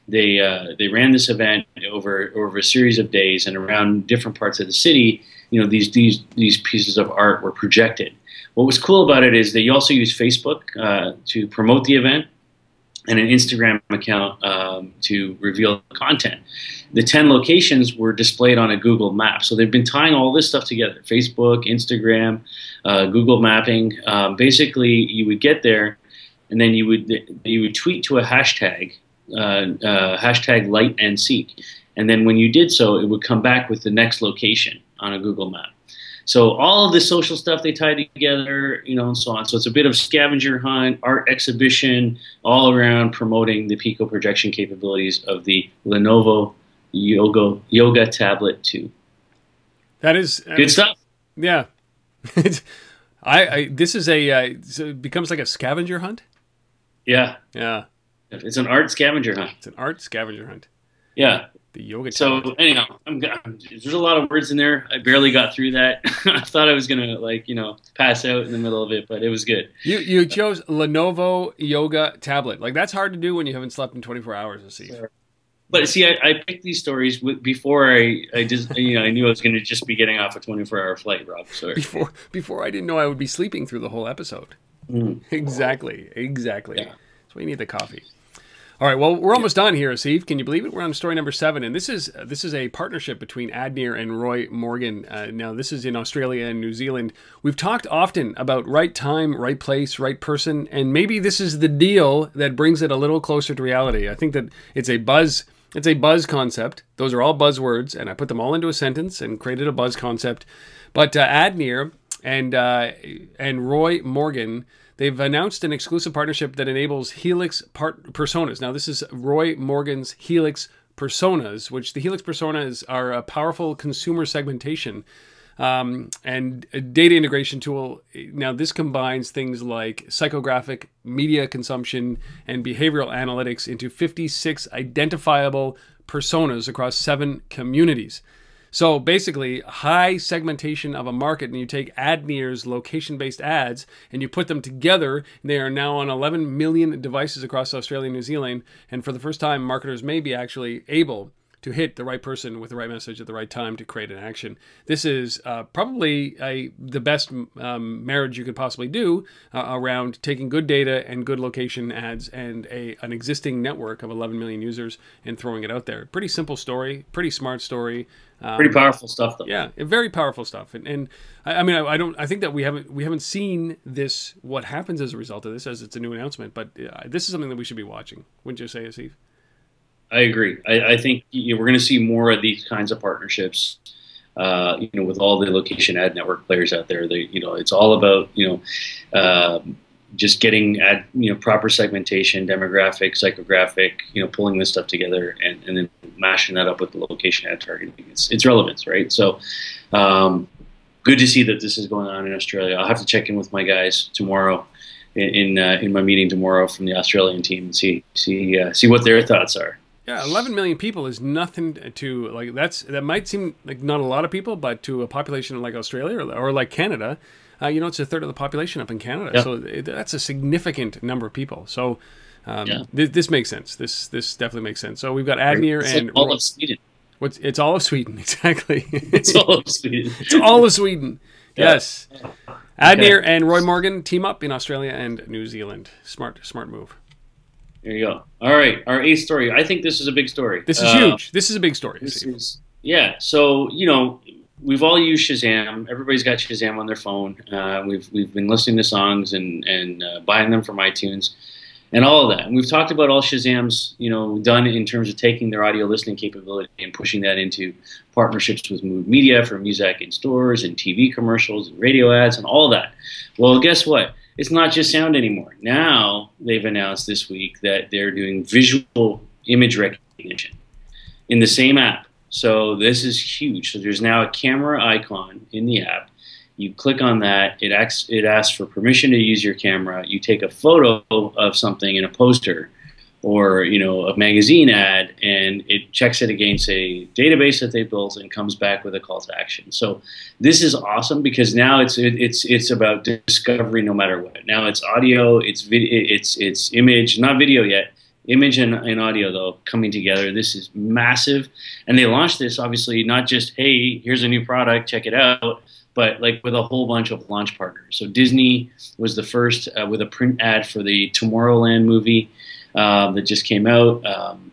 Speaker 4: they uh, they ran this event over over a series of days and around different parts of the city. You know, these these these pieces of art were projected. What was cool about it is they also used Facebook uh, to promote the event and an Instagram account um, to reveal content. The 10 locations were displayed on a Google map. So they've been tying all this stuff together Facebook, Instagram, uh, Google mapping. Um, basically, you would get there and then you would, you would tweet to a hashtag, uh, uh, hashtag light and seek. And then when you did so, it would come back with the next location on a Google map. So all of the social stuff they tie together, you know, and so on. So it's a bit of scavenger hunt, art exhibition, all around promoting the Pico projection capabilities of the Lenovo Yoga Yoga Tablet 2.
Speaker 2: That is
Speaker 4: good stuff.
Speaker 2: Yeah, I, I, this is a uh, so it becomes like a scavenger hunt.
Speaker 4: Yeah,
Speaker 2: yeah.
Speaker 4: It's an art scavenger hunt.
Speaker 2: It's an art scavenger hunt.
Speaker 4: Yeah,
Speaker 2: the yoga.
Speaker 4: So anyhow, I'm, I'm, there's a lot of words in there. I barely got through that. I thought I was gonna like you know pass out in the middle of it, but it was good.
Speaker 2: You you chose Lenovo Yoga tablet. Like that's hard to do when you haven't slept in 24 hours. see. Sure.
Speaker 4: But see, I, I, picked these stories before I, I just you know I knew I was going to just be getting off a 24 hour flight, Rob. So
Speaker 2: before before I didn't know I would be sleeping through the whole episode. Mm. Exactly, exactly. Yeah. That's why you need the coffee. All right, well, we're almost done here, Steve. Can you believe it? We're on story number seven, and this is uh, this is a partnership between AdNear and Roy Morgan. Uh, now, this is in Australia and New Zealand. We've talked often about right time, right place, right person, and maybe this is the deal that brings it a little closer to reality. I think that it's a buzz It's a buzz concept. Those are all buzzwords, and I put them all into a sentence and created a buzz concept. But uh, Adnear and uh, and Roy Morgan, they've announced an exclusive partnership that enables Helix part- personas. Now, this is Roy Morgan's Helix personas, which the Helix personas are a powerful consumer segmentation um, and data integration tool. Now, this combines things like psychographic, media consumption, and behavioral analytics into 56 identifiable personas across seven communities. So basically, high segmentation of a market, and you take AdNear's location based ads and you put them together. They are now on 11 million devices across Australia and New Zealand. And for the first time, marketers may be actually able to hit the right person with the right message at the right time to create an action. This is uh, probably a, the best um, marriage you could possibly do uh, around taking good data and good location ads and a, an existing network of 11 million users and throwing it out there. Pretty simple story, pretty smart story.
Speaker 4: Um, pretty powerful stuff, though.
Speaker 2: Yeah, very powerful stuff. And, and I, I mean, I, I, don't. I think that we haven't we haven't seen this. What happens as a result of this, as it's a new announcement. But uh, this is something that we should be watching. Wouldn't you say, Asif?
Speaker 4: I agree. I, I think you know, we're going to see more of these kinds of partnerships. Uh, you know, with all the location ad network players out there, they, you know, it's all about you know, uh, just getting ad, you know, proper segmentation, demographic, psychographic, you know, pulling this stuff together and, and then mashing that up with the location ad targeting. It's, it's relevance, right? So, um, good to see that this is going on in Australia. I'll have to check in with my guys tomorrow in in, uh, in my meeting tomorrow from the Australian team and see see uh, see what their thoughts are.
Speaker 2: Yeah, 11 million people is nothing to like. That's that might seem like not a lot of people, but to a population like Australia or, or like Canada, uh, you know, it's a third of the population up in Canada. Yeah. So it, that's a significant number of people. So um, yeah. th- this makes sense. This this definitely makes sense. So we've got Adnear
Speaker 4: it's
Speaker 2: and
Speaker 4: like all of Sweden.
Speaker 2: What's it's all of Sweden exactly.
Speaker 4: it's all of Sweden.
Speaker 2: it's all of Sweden. Yeah. Yes. Adnear okay. and Roy Morgan team up in Australia and New Zealand. Smart smart move.
Speaker 4: There you go. All right, our eighth story. I think this is a big story.
Speaker 2: This is uh, huge. This is a big story.
Speaker 4: This is yeah. So you know, we've all used Shazam. Everybody's got Shazam on their phone. Uh, we've we've been listening to songs and and uh, buying them from iTunes, and all of that. And we've talked about all Shazam's you know done in terms of taking their audio listening capability and pushing that into partnerships with Mood Media for music in stores and TV commercials and radio ads and all that. Well, guess what? It's not just sound anymore. Now they've announced this week that they're doing visual image recognition in the same app. So this is huge. So there's now a camera icon in the app. You click on that. It asks, it asks for permission to use your camera. You take a photo of something in a poster or you know a magazine ad and it checks it against a database that they built and comes back with a call to action. So this is awesome because now it's it, it's it's about discovery no matter what. Now it's audio it's video it's it's image not video yet image and, and audio though coming together. This is massive. And they launched this obviously not just hey here's a new product check it out but like with a whole bunch of launch partners. So disney was the first uh, with a print ad for the tomorrowland movie um, that just came out. Um,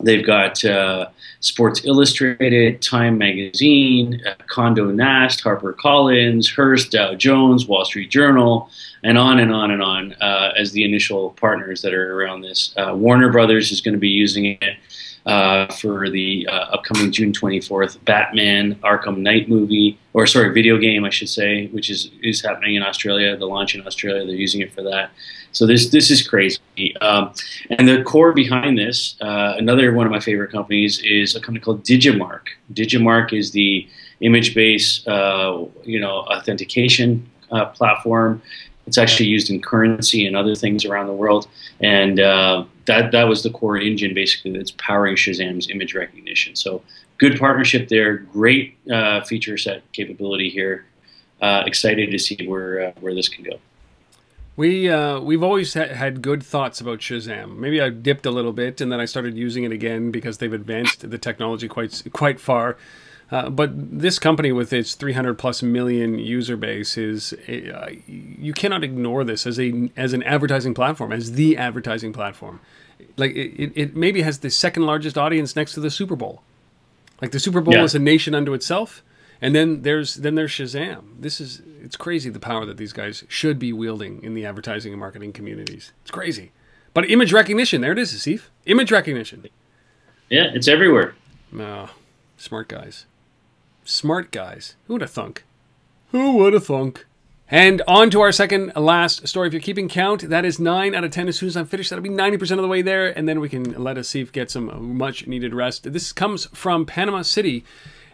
Speaker 4: they've got uh, Sports Illustrated, Time Magazine, uh, Condé Nast, HarperCollins, Hearst, Dow Jones, Wall Street Journal, and on and on and on uh, as the initial partners that are around this. Uh, Warner Brothers is going to be using it. Uh, for the uh, upcoming June 24th Batman Arkham Knight movie, or sorry, video game, I should say, which is is happening in Australia. The launch in Australia, they're using it for that. So this this is crazy. Um, and the core behind this, uh, another one of my favorite companies is a company called Digimarc. Digimarc is the image-based, uh, you know, authentication uh, platform. It's actually used in currency and other things around the world, and uh, that that was the core engine basically that's powering Shazam's image recognition. So good partnership there, great uh, feature set capability here. Uh, excited to see where where this can go.
Speaker 2: We uh, we've always ha- had good thoughts about Shazam. Maybe I dipped a little bit, and then I started using it again because they've advanced the technology quite quite far. Uh, but this company, with its 300 plus million user base, is uh, you cannot ignore this as a as an advertising platform, as the advertising platform. Like it, it maybe has the second largest audience next to the Super Bowl. Like the Super Bowl yeah. is a nation unto itself. And then there's then there's Shazam. This is it's crazy the power that these guys should be wielding in the advertising and marketing communities. It's crazy. But image recognition, there it is, Asif. Image recognition.
Speaker 4: Yeah, it's everywhere.
Speaker 2: Oh, smart guys. Smart guys. Who would have thunk? Who would have thunk? And on to our second last story. If you're keeping count, that is 9 out of 10. As soon as I'm finished, that'll be 90% of the way there, and then we can let Asif get some much needed rest. This comes from Panama City.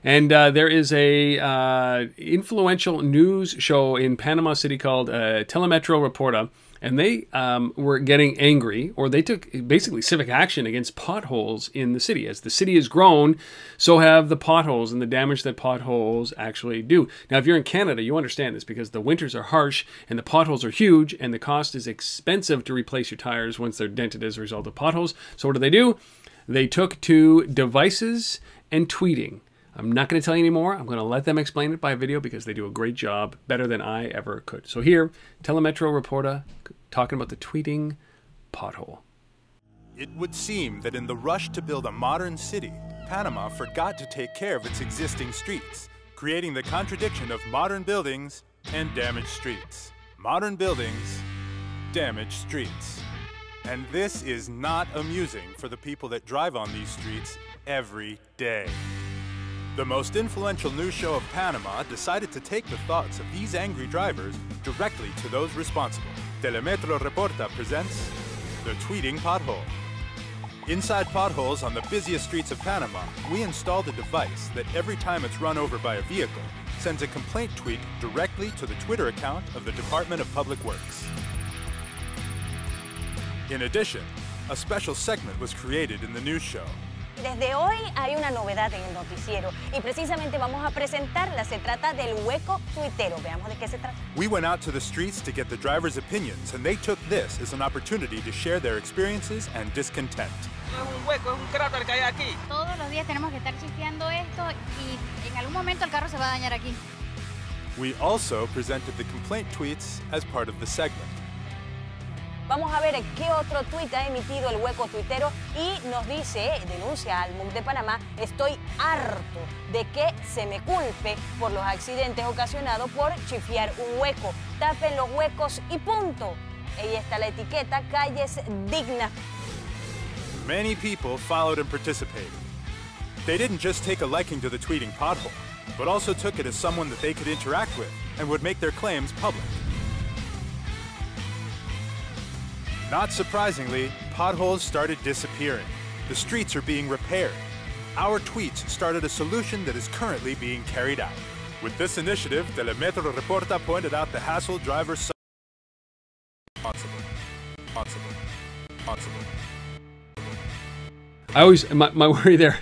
Speaker 2: And uh, there is a uh, influential news show in Panama City called uh, Telemetro Reporta, and they um, were getting angry, or they took basically civic action against potholes in the city. As the city has grown, so have the potholes and the damage that potholes actually do. Now, if you're in Canada, you understand this because the winters are harsh and the potholes are huge, and the cost is expensive to replace your tires once they're dented as a result of potholes. So, what do they do? They took to devices and tweeting. I'm not going to tell you anymore. I'm going to let them explain it by video because they do a great job, better than I ever could. So here, Telemetro Reporta talking about the tweeting pothole.
Speaker 8: It would seem that in the rush to build a modern city, Panama forgot to take care of its existing streets, creating the contradiction of modern buildings and damaged streets. Modern buildings, damaged streets. And this is not amusing for the people that drive on these streets every day. The most influential news show of Panama decided to take the thoughts of these angry drivers directly to those responsible. Telemetro Reporta presents The Tweeting Pothole. Inside potholes on the busiest streets of Panama, we installed a device that every time it's run over by a vehicle, sends a complaint tweet directly to the Twitter account of the Department of Public Works. In addition, a special segment was created in the news show
Speaker 9: Desde hoy hay una novedad en el noticiero y precisamente vamos a presentarla. Se trata del hueco tuitero. Veamos de qué se trata.
Speaker 8: We went out to the streets to get the drivers' opinions and they took this as an opportunity to share their experiences and discontent.
Speaker 10: Es un hueco, es un cráter que hay aquí.
Speaker 11: Todos los días tenemos que estar chisteando esto y en algún momento el carro se va a dañar aquí.
Speaker 8: We also presented the complaint tweets as part of the segment.
Speaker 9: Vamos a ver qué otro tuit ha emitido el hueco tuitero y nos dice, denuncia al MUC de Panamá, estoy harto de que se me culpe por los accidentes ocasionados por chifiar un hueco. Tapen los huecos y punto. Ahí está la etiqueta, calles dignas.
Speaker 8: Many people followed and participated. They didn't just take a liking to the tweeting pothole, but also took it as someone that they could interact with and would make their claims public. Not surprisingly, potholes started disappearing. The streets are being repaired. Our tweets started a solution that is currently being carried out. With this initiative, Telemetro Reporta pointed out the hassle drivers responsible.
Speaker 2: I always, my, my worry there,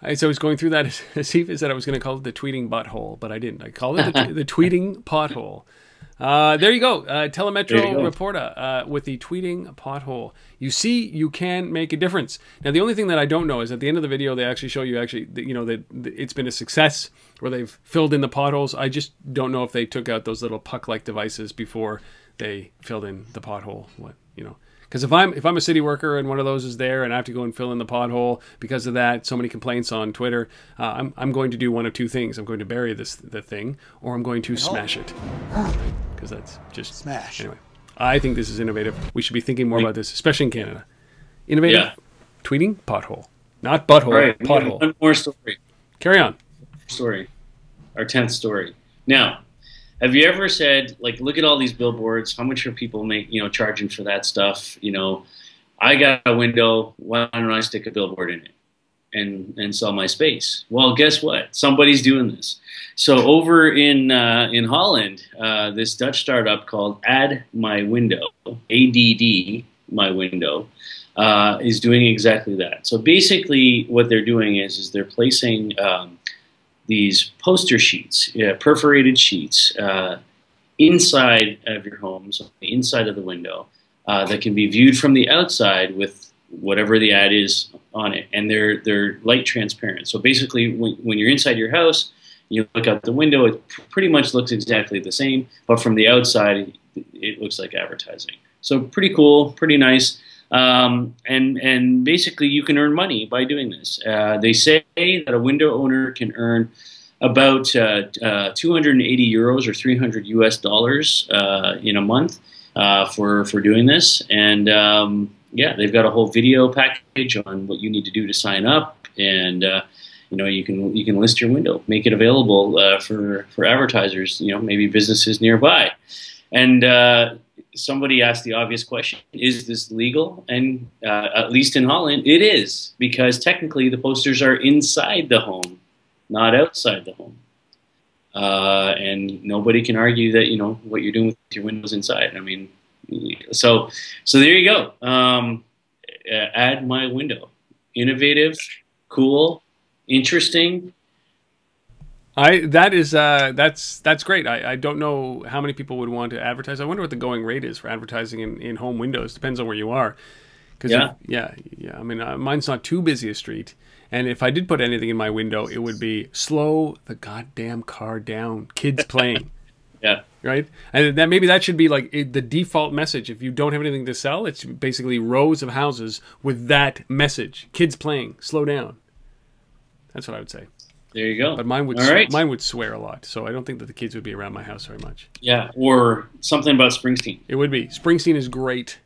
Speaker 2: as I was going through that, as Asif that I was going to call it the tweeting butthole, but I didn't. I called it the, the tweeting pothole. Uh, there you go. Uh, Telemetro
Speaker 4: go.
Speaker 2: Reporta uh, with the tweeting pothole. You see, you can make a difference. Now, the only thing that I don't know is at the end of the video, they actually show you actually, you know, that that it's been a success where they've filled in the potholes. I just don't know if they took out those little puck-like devices before they filled in the pothole. What you know. Because if I'm if I'm a city worker and one of those is there and I have to go and fill in the pothole because of that, so many complaints on Twitter, uh, I'm, I'm going to do one of two things. I'm going to bury this the thing, or I'm going to smash it. Because that's just
Speaker 12: Smash.
Speaker 2: Anyway, I think this is innovative. We should be thinking more about this, especially in Canada. Innovative
Speaker 4: Yeah.
Speaker 2: tweeting pothole, not butthole,
Speaker 4: All right,
Speaker 2: pothole.
Speaker 4: one more story.
Speaker 2: Carry on.
Speaker 4: story, our tenth story. Now, have you ever said like, look at all these billboards? How much are people make you know charging for that stuff? You know, I got a window. Why don't I stick a billboard in it and and sell my space? Well, guess what? Somebody's doing this. So over in uh, in Holland, uh, this Dutch startup called Add My Window, ADD My Window, uh, is doing exactly that. So basically, what they're doing is is they're placing um, these poster sheets, yeah, perforated sheets, uh, inside of your homes, on the inside of the window, uh, that can be viewed from the outside with whatever the ad is on it, and they're they're light transparent. So basically, when, when you're inside your house, you look out the window, it pretty much looks exactly the same, but from the outside, it looks like advertising. So pretty cool, pretty nice. Um, and and basically, you can earn money by doing this. Uh, they say that a window owner can earn about uh, uh, 280 euros or 300 US dollars uh, in a month uh, for for doing this. And um, yeah, they've got a whole video package on what you need to do to sign up, and uh, you know you can you can list your window, make it available for for advertisers. You know, maybe businesses nearby, and somebody asked the obvious question: Is this legal? And uh, at least in Holland, it is because technically the posters are inside the home, not outside the home. Uh, and nobody can argue that you know what you're doing with your windows inside. I mean, so so there you go. Um, add my window, innovative, cool, interesting.
Speaker 2: I that is uh, that's that's great. I, I don't know how many people would want to advertise. I wonder what the going rate is for advertising in, in home windows. Depends on where you are. Cause
Speaker 4: Yeah.
Speaker 2: if- yeah, yeah. I mean, uh, mine's not too busy a street, and if I did put anything in my window, it would be slow the goddamn car down. Kids playing.
Speaker 4: Yeah.
Speaker 2: right? And that maybe that should be like the default message. If you don't have anything to sell, it's basically rows of houses with that message: kids playing, slow down. That's what I would say.
Speaker 4: There you go.
Speaker 2: But mine would
Speaker 4: right.
Speaker 2: mine would swear a lot, so I don't think that the kids would be around my house very much.
Speaker 4: Yeah, or something about Springsteen.
Speaker 2: It would be Springsteen is great.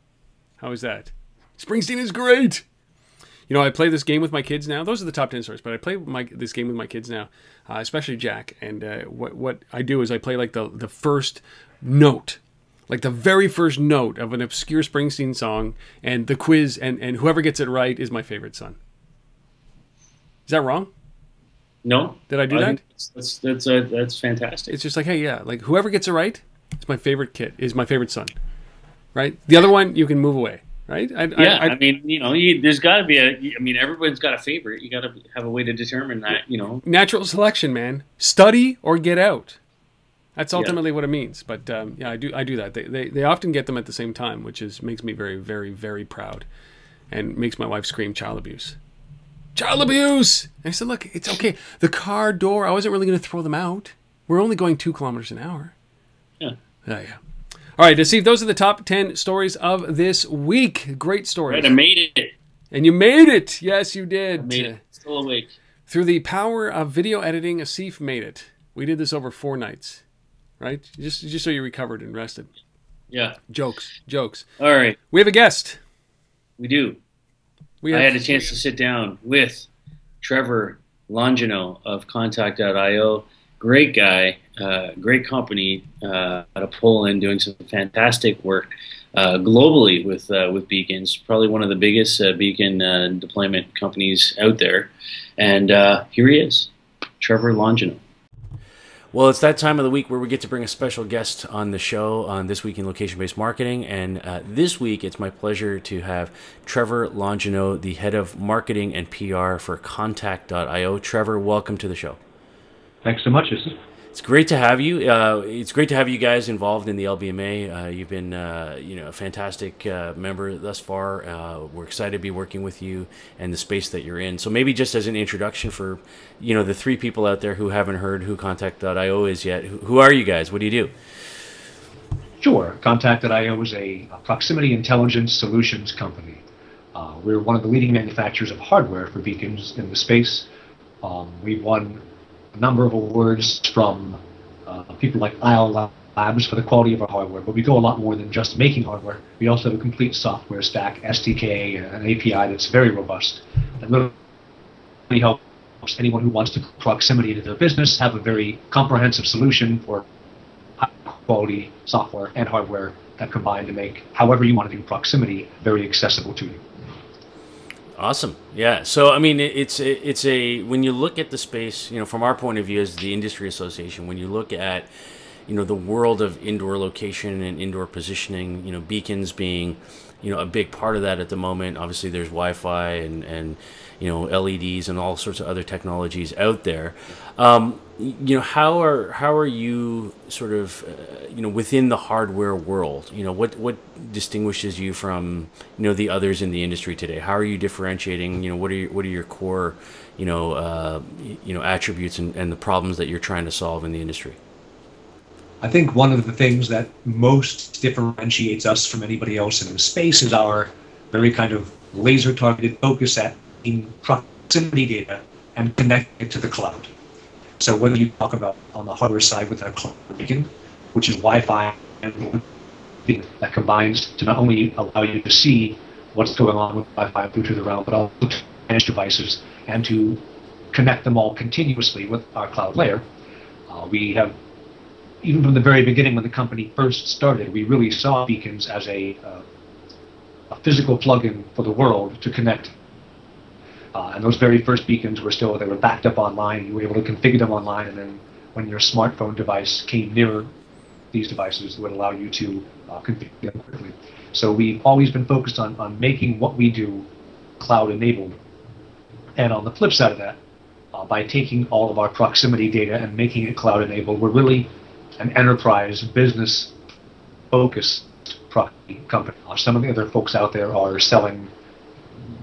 Speaker 2: How is that? Springsteen is great. You know, I play this game with my kids now. Those are the top ten stories, but I play my this game with my kids now, uh, especially Jack. And uh, what what I do is I play like the the first note, like the very first note of an obscure Springsteen song, and the quiz, and and whoever gets it right is my favorite son. Is that wrong?
Speaker 4: No,
Speaker 2: Did I do that?
Speaker 4: That's that's uh, that's fantastic.
Speaker 2: It's just like, hey, yeah, like whoever gets it right is my favorite kid, is my favorite son, right? The other one you can move away, right? I,
Speaker 4: yeah, I,
Speaker 2: I,
Speaker 4: mean, you know, you, there's got to be a. I mean, everyone's got a favorite. You got to have a way to determine that. You know,
Speaker 2: natural selection, man. Study or get out. That's
Speaker 4: Yeah.
Speaker 2: ultimately what it means. But um, yeah, I do I do that. They, they they often get them at the same time, which is makes me very very very proud, and makes my wife scream child abuse. Child abuse. And I said, look, it's okay. The car door. I wasn't really going to throw them out. We're only going two kilometers an hour.
Speaker 4: Yeah.
Speaker 2: Yeah, yeah. All right, see those are the top ten stories of this week. Great stories.
Speaker 4: right? I made it.
Speaker 2: And you made it. Yes, you did.
Speaker 4: I made it. Still awake.
Speaker 2: Through the power of video editing, Asif made it. We did this over four nights, right? Just just so you recovered and rested.
Speaker 4: Yeah.
Speaker 2: Jokes, jokes.
Speaker 4: All right.
Speaker 2: We have a guest.
Speaker 4: We do.
Speaker 2: We
Speaker 4: I had a chance to sit down with Trevor Longino of Kontakt.io. Great guy, uh, great company uh, out of Poland, doing some fantastic work uh, globally with uh, with beacons. Probably one of the biggest uh, beacon uh, deployment companies out there. And uh, here he is, Trevor Longino.
Speaker 12: Well, it's that time of the week where we get to bring a special guest on the show on This Week in Location Based Marketing. And uh, this week, it's my pleasure to have Trevor Longino, the head of marketing and PR for Kontakt.io. Trevor, welcome to the show.
Speaker 13: Thanks so much. Is
Speaker 12: It's great to have you. Uh, it's great to have you guys involved in the LBMA. Uh, you've been, uh, you know, a fantastic uh, member thus far. Uh, we're excited to be working with you and the space that you're in. So maybe just as an introduction for, you know, the three people out there who haven't heard who Kontakt.io is yet. Who, are you guys? What do you do?
Speaker 13: Sure. Kontakt.io is a, proximity intelligence solutions company. Uh, we're one of the leading manufacturers of hardware for beacons in the space. Um, we've won number of awards from uh, people like ISLE Labs for the quality of our hardware, but we go a lot more than just making hardware. We also have a complete software stack, SDK, an API that's very robust. That literally helps anyone who wants to proximity into their business have a very comprehensive solution for high quality software and hardware that combine to make however you want to do proximity very accessible to you.
Speaker 12: Awesome. Yeah. So I mean, it- it's it's a when you look at the space, you know, from our point of view as the industry association, when you look at you know the world of indoor location and indoor positioning, you know, beacons being you know a big part of that at the moment. Obviously, there's Wi-Fi and and you know LEDs and all sorts of other technologies out there. Um, you know, how are how are you sort of uh, you know within the hardware world? You know, what what distinguishes you from you know the others in the industry today? How are you differentiating? You know, what are your, what are your core you know uh, you know attributes and, and the problems that you're trying to solve in the industry?
Speaker 13: I think one of the things that most differentiates us from anybody else in the space is our very kind of laser targeted focus at in proximity data and connect it to the cloud. So whether you talk about on the hardware side with a cloud beacon, which is Wi-Fi that combines to not only allow you to see what's going on with Wi-Fi, Bluetooth around, but also to manage devices and to connect them all continuously with our cloud layer. Uh, we have, even from the very beginning when the company first started, we really saw beacons as a, uh, a physical plugin for the world to connect. Uh, and those very first beacons were still, they were backed up online. You were able to configure them online, and then when your smartphone device came near these devices, would allow you to uh, configure them quickly. So we've always been focused on, on making what we do cloud enabled. And on the flip side of that, uh, by taking all of our proximity data and making it cloud enabled, we're really an enterprise business focused company. Some of the other folks out there are selling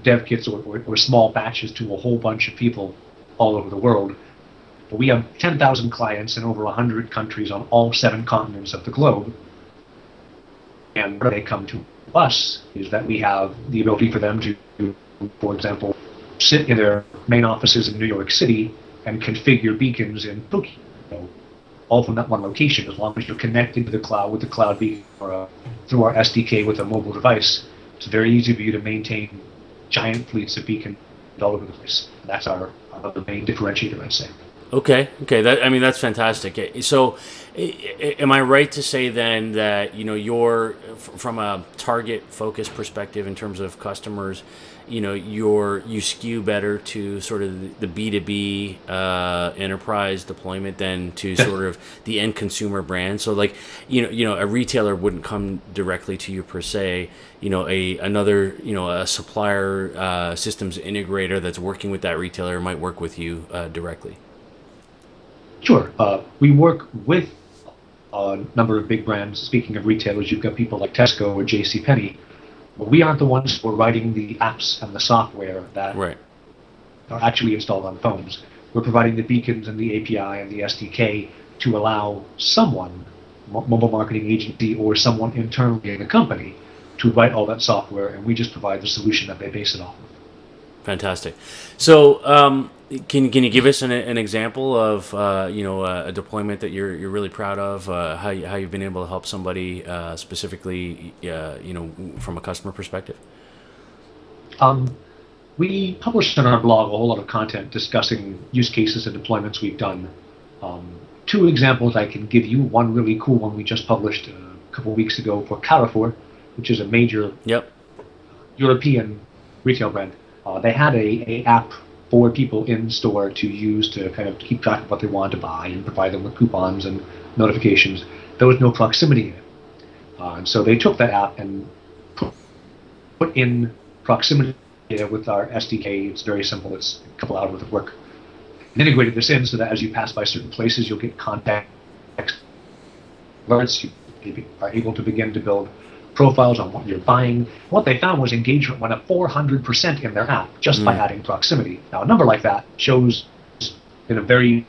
Speaker 13: dev kits or, or, or, small batches to a whole bunch of people all over the world. But we have 10,000 clients in over 100 countries on all seven continents of the globe. And where they come to us is that we have the ability for them to, for example, sit in their main offices in New York City and configure beacons in Tokyo, all from that one location. As long as you're connected to the cloud with the cloud beacon or uh, through our SDK with a mobile device, it's very easy for you to maintain giant fleets of beacons all over the place. That's our, our main differentiator, I'd say.
Speaker 12: Okay, okay. That I mean, that's fantastic. Eh, so, eh, eh, am I right to say then that you know you're from a target focus perspective in terms of customers? You know your you skew better to sort of the B two B uh, enterprise deployment than to sort of the end consumer brand. So like you know you know a retailer wouldn't come directly to you per se. You know a another you know a supplier uh, systems integrator that's working with that retailer might work with you uh, directly.
Speaker 13: Sure, uh, we work with a number of big brands. Speaking of retailers, you've got people like Tesco or J.C. Penney but we aren't the ones who are writing the apps and the software that
Speaker 12: right.
Speaker 13: are actually installed on phones. We're providing the beacons and the API and the SDK to allow someone, mobile marketing agency or someone internally in the company, to write all that software, and we just provide the solution that they base it off of.
Speaker 12: Fantastic. So, um, can can you give us an, an example of uh, you know a, deployment that you're you're really proud of? Uh, how you, how you've been able to help somebody uh, specifically, uh, you know, from a customer perspective?
Speaker 13: Um, we published on our blog a whole lot of content discussing use cases and deployments we've done. Um, two examples I can give you. One really cool one we just published a couple weeks ago for Carrefour, which is a major
Speaker 12: yep.
Speaker 13: European retail brand. Uh, they had a, a app for people in store to use to kind of keep track of what they want to buy and provide them with coupons and notifications. There was no proximity in it. Uh, and so they took that app and put, put in proximity data with our SDK. It's very simple. It's a couple hours worth of work. And integrated this in so that as you pass by certain places, you'll get context alerts. You are able to begin to build profiles on what you're buying. What they found was engagement went up 400% in their app just mm. by adding proximity. Now, a number like that shows in a very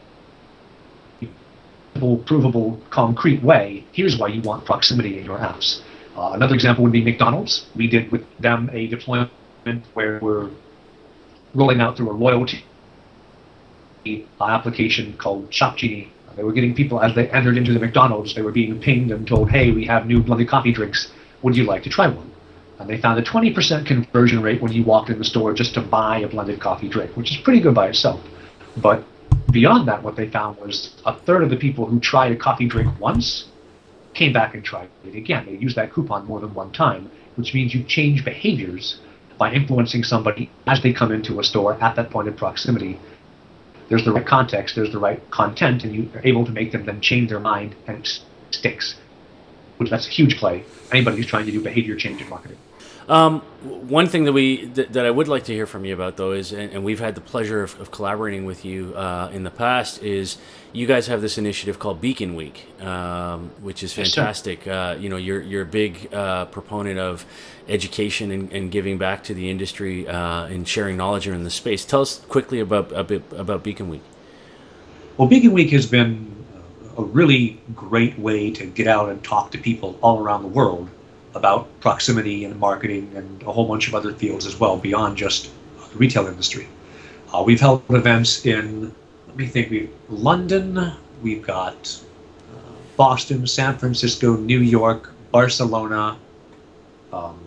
Speaker 13: provable, concrete way, here's why you want proximity in your apps. Uh, another example would be McDonald's. We did with them a deployment where we're rolling out through a loyalty application called Shop Genie. They were getting people as they entered into the McDonald's, they were being pinged and told, hey, we have new bloody coffee drinks would you like to try one? And they found a 20% conversion rate when you walked in the store just to buy a blended coffee drink, which is pretty good by itself. But beyond that, what they found was a third of the people who tried a coffee drink once came back and tried it again. They used that coupon more than one time, which means you change behaviors by influencing somebody as they come into a store at that point in proximity. There's the right context, there's the right content, and you are able to make them then change their mind and it sticks which that's a huge play. Anybody who's trying to do behavior change in marketing.
Speaker 12: Um, one thing that we th- that I would like to hear from you about though is, and, and we've had the pleasure of, of collaborating with you uh, in the past, is you guys have this initiative called Beacon Week, um, which is fantastic. Yes, uh, you know, you're you're a big uh, proponent of education and, and, giving back to the industry uh, and sharing knowledge in the space. Tell us quickly about a bit about Beacon Week.
Speaker 13: Well, Beacon Week has been a really great way to get out and talk to people all around the world about proximity and marketing and a whole bunch of other fields as well beyond just the retail industry. Uh, we've held events in, let me think, we've London, we've got uh, Boston, San Francisco, New York, Barcelona, um,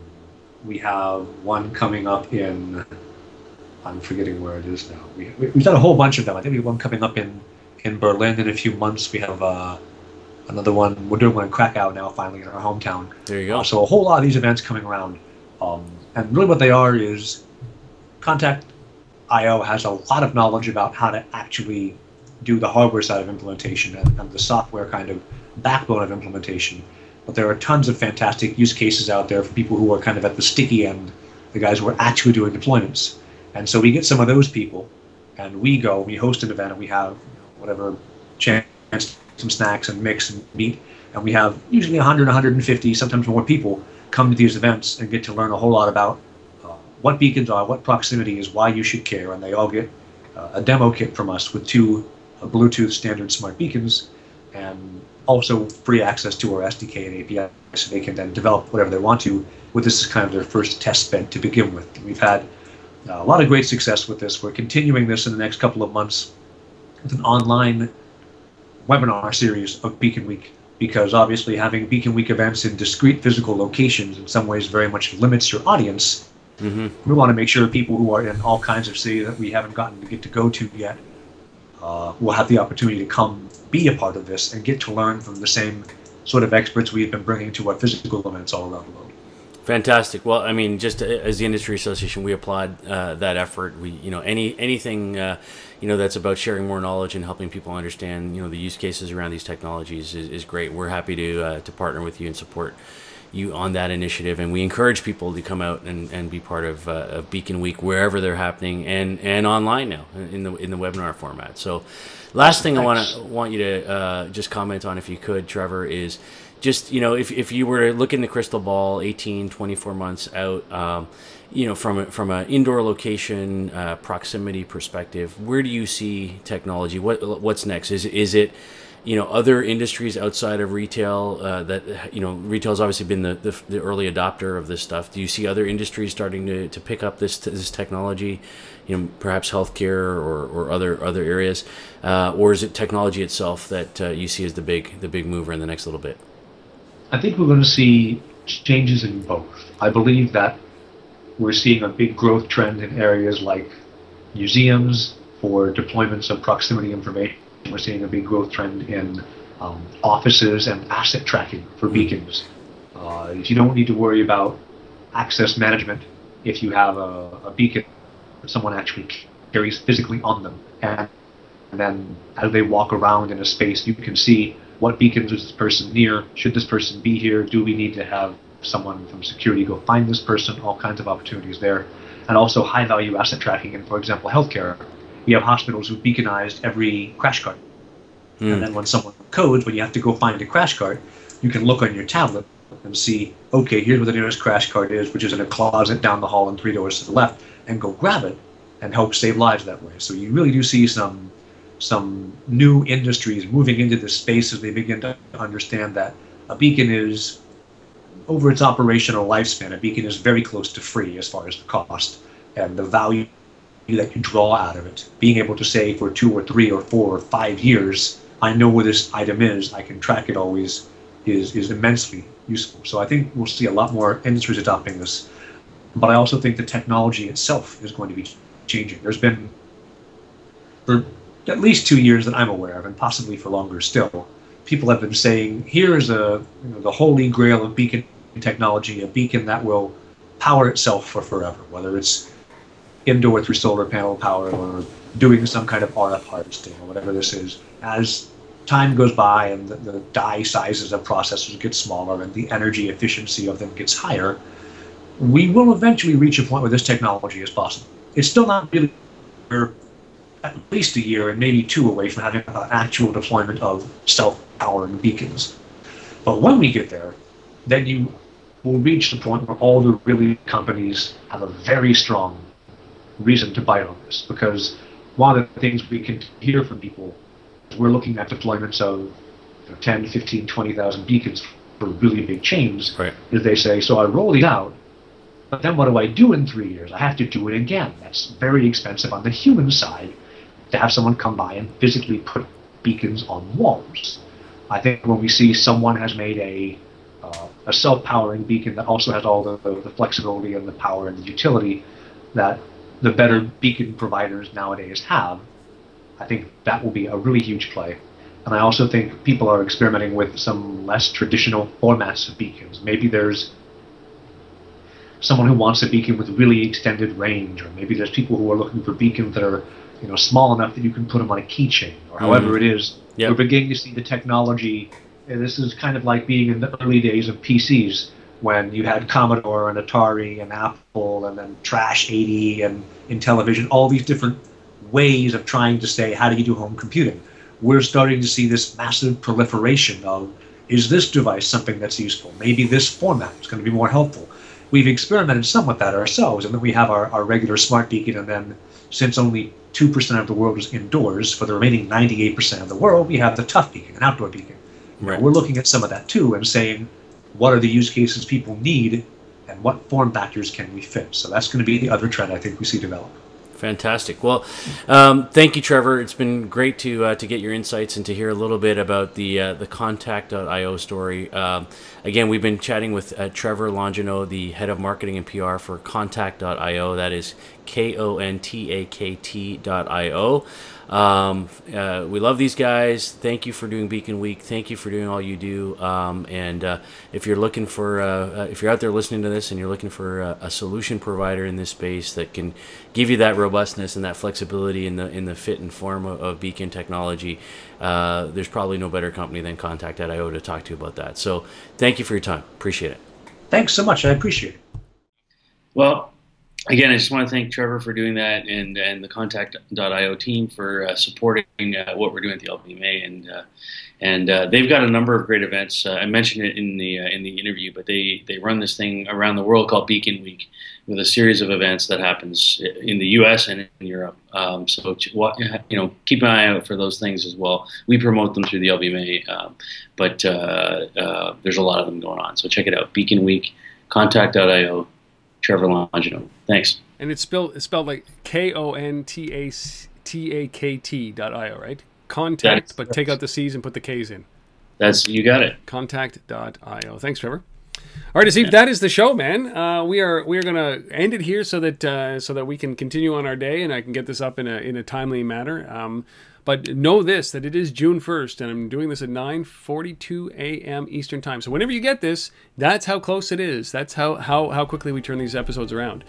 Speaker 13: We have one coming up in. I'm forgetting where it is now. We, we've done a whole bunch of them. I think we have one coming up in, in Berlin in a few months. We have uh, another one. We're doing one in Krakow now, finally, in our hometown.
Speaker 12: There you go.
Speaker 13: Uh, so a whole lot of these events coming around. Um, and really what they are is Kontakt IO has a lot of knowledge about how to actually do the hardware side of implementation and, and the software kind of backbone of implementation. But there are tons of fantastic use cases out there for people who are kind of at the sticky end, the guys who are actually doing deployments. And so we get some of those people, and we go, we host an event, and we have whatever chance, some snacks and mix and meet, and we have usually 100, 150, sometimes more people come to these events and get to learn a whole lot about uh, what beacons are, what proximity is, why you should care, and they all get uh, a demo kit from us with two uh, Bluetooth standard smart beacons, and also free access to our SDK and API, so they can then develop whatever they want to. With this is kind of their first test bed to begin with. We've had uh, a lot of great success with this. We're continuing this in the next couple of months with an online webinar series of Beacon Week because obviously having Beacon Week events in discrete physical locations in some ways very much limits your audience.
Speaker 12: Mm-hmm.
Speaker 13: We want to make sure people who are in all kinds of cities that we haven't gotten to get to go to yet uh, will have the opportunity to come be a part of this and get to learn from the same sort of experts we've been bringing to our physical events all around the world.
Speaker 12: Fantastic. Well, I mean, just as the industry association, we applaud uh, that effort. We, you know, any anything, uh, you know, that's about sharing more knowledge and helping people understand, you know, the use cases around these technologies is, is great. We're happy to uh, to partner with you and support you on that initiative, and we encourage people to come out and, and be part of, uh, of Beacon Week wherever they're happening, and and online now in the in the webinar format. So, last thing I want to want you to uh, just comment on, if you could, Trevor, is just you know if, if you were looking the crystal ball 18 24 months out um, you know from a, from an indoor location uh, proximity perspective where do you see technology? What what's next? Is is it you know other industries outside of retail uh, that you know retail's obviously been the, the, the early adopter of this stuff. Do you see other industries starting to, to pick up this this technology you know perhaps healthcare or, or other other areas? Uh, or is it technology itself that uh, you see as the big the big mover in the next little bit
Speaker 13: I think we're going to see changes in both. I believe that we're seeing a big growth trend in areas like museums for deployments of proximity information. We're seeing a big growth trend in um, offices and asset tracking for beacons. Uh, you don't need to worry about access management if you have a, a beacon that someone actually carries physically on them. And, and then as they walk around in a space, you can see what beacons is this person near? Should this person be here? Do we need to have someone from security go find this person? All kinds of opportunities there. And also high value asset tracking in, for example, healthcare. We have hospitals who beaconized every crash cart. Mm. And then when someone codes, when you have to go find a crash cart, you can look on your tablet and see, okay, here's where the nearest crash cart is, which is in a closet down the hall and three doors to the left, and go grab it and help save lives that way. So you really do see some some new industries moving into this space as they begin to understand that a beacon is over its operational lifespan, a beacon is very close to free as far as the cost and the value that you draw out of it. Being able to say for two or three or four or five years, I know where this item is, I can track it always, is, is immensely useful. So I think we'll see a lot more industries adopting this. But I also think the technology itself is going to be changing. There's been, for at least two years that I'm aware of, and possibly for longer still, people have been saying, here is a you know, the holy grail of beacon technology, a beacon that will power itself for forever, whether it's indoor through solar panel power or doing some kind of RF harvesting or whatever this is. As time goes by and the, the die sizes of processors get smaller and the energy efficiency of them gets higher, we will eventually reach a point where this technology is possible. It's still not really at least a year and maybe two away from having an actual deployment of self-powering beacons. But when we get there, then you will reach the point where all the really companies have a very strong reason to bite on this. Because one of the things we can hear from people is we're looking at deployments of you know, 10, 15, 20,000 beacons for really big chains.
Speaker 12: Right.
Speaker 13: Is they say, so I roll these out, but then what do I do in three years? I have to do it again. That's very expensive on the human side to have someone come by and physically put beacons on walls. I think when we see someone has made a uh, a self-powering beacon that also has all the, the, the flexibility and the power and the utility that the better beacon providers nowadays have, I think that will be a really huge play. And I also think people are experimenting with some less traditional formats of beacons. Maybe there's someone who wants a beacon with really extended range, or maybe there's people who are looking for beacons that are you know small enough that you can put them on a keychain, or however
Speaker 12: Mhm.
Speaker 13: it is.
Speaker 12: Yep.
Speaker 13: We're beginning to see the technology. and This is kind of like being in the early days of PCs when you had Commodore and Atari and Apple and then Trash 80 and Intellivision, all these different ways of trying to say how do you do home computing. We're starting to see this massive proliferation of is this device something that's useful? Maybe this format is going to be more helpful. We've experimented some with that ourselves, and then we have our, our regular smart beacon, and then since only 2% of the world is indoors, for the remaining 98% of the world, we have the tough beacon, an outdoor beacon.
Speaker 12: Right.
Speaker 13: We're looking at some of that too and saying, what are the use cases people need, and what form factors can we fit? So that's going to be the other trend I think we see develop.
Speaker 12: Fantastic. Well, um, thank you, Trevor. It's been great to uh, to get your insights and to hear a little bit about the uh, the Kontakt.io story. Um, again, we've been chatting with uh, Trevor Longino, the head of marketing and PR for Kontakt.io. That is K O N T A K T.io. Um, uh, we love these guys. Thank you for doing Beacon Week. Thank you for doing all you do. Um, and uh, if you're looking for, uh, uh, if you're out there listening to this and you're looking for a, a solution provider in this space that can give you that robustness and that flexibility in the in the fit and form of, of Beacon technology, uh, there's probably no better company than Kontakt.io to talk to you about that. So thank you for your time. Appreciate it.
Speaker 13: Thanks so much. I appreciate it.
Speaker 4: Well, again, I just want to thank Trevor for doing that and, and the Kontakt.io team for uh, supporting uh, what we're doing at the LBMA. And uh, and uh, they've got a number of great events. Uh, I mentioned it in the uh, in the interview, but they, they run this thing around the world called Beacon Week with a series of events that happens in the U.S. and in Europe. Um, so you know, keep an eye out for those things as well. We promote them through the LBMA, um, but there's a lot of them going on. So check it out. Beacon Week, Kontakt.io, Trevor Longino. Thanks.
Speaker 2: And it's spelled it's spelled like K O N T A T A K T dot io, right? Contact, but take out the C's and put the K's in.
Speaker 4: That's you got it.
Speaker 2: Kontakt.io. Thanks, Trevor. All right, Asif, that is the show, man. Uh, we are we are gonna end it here so that uh, so that we can continue on our day and I can get this up in a in a timely manner. Um, but know this that it is June first, and I'm doing this at 9:42 a.m. Eastern time. So whenever you get this, that's how close it is. That's how how how quickly we turn these episodes around.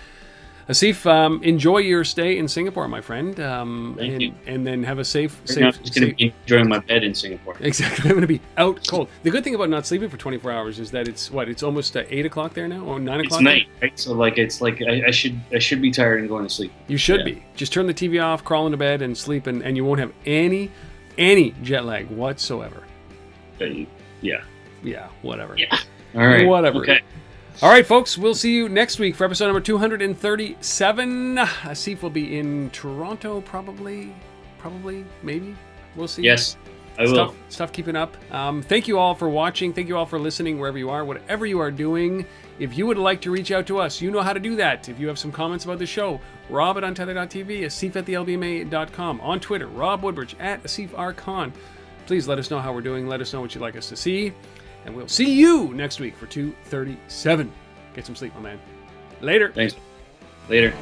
Speaker 2: Asif, um, enjoy your stay in Singapore, my friend, um,
Speaker 4: Thank
Speaker 2: and,
Speaker 4: you.
Speaker 2: and then have a safe
Speaker 4: Right
Speaker 2: safe.
Speaker 4: now, I'm just going to be enjoying my bed in Singapore.
Speaker 2: Exactly. I'm going to be out cold. The good thing about not sleeping for 24 hours is that it's what? It's almost uh, eight o'clock there now, or nine o'clock.
Speaker 4: It's
Speaker 2: o'clock.
Speaker 4: night, right? So like it's like I, I should I should be tired and going to sleep.
Speaker 2: You should
Speaker 4: Yeah.
Speaker 2: be. Just turn the TV off, crawl into bed, and sleep, and, and you won't have any any jet lag whatsoever.
Speaker 4: Uh, Yeah.
Speaker 2: Yeah. Whatever.
Speaker 4: Yeah. All right.
Speaker 2: Whatever.
Speaker 4: Okay.
Speaker 2: All right, folks. We'll see you next week for episode number 237. Asif will be in Toronto, probably. Probably. Maybe. We'll see.
Speaker 4: Yes, I will.
Speaker 2: stuff, Stuff keeping up. Um, thank you all for watching. Thank you all for listening wherever you are, whatever you are doing. If you would like to reach out to us, you know how to do that. If you have some comments about the show, rob at untether.tv, asif at thelbma.com, on Twitter, Rob Woodbridge at Asif. Khan. Please let us know how we're doing. Let us know what you'd like us to see. And we'll see you next week for 237. Get some sleep, my man. Later.
Speaker 4: Thanks. Later.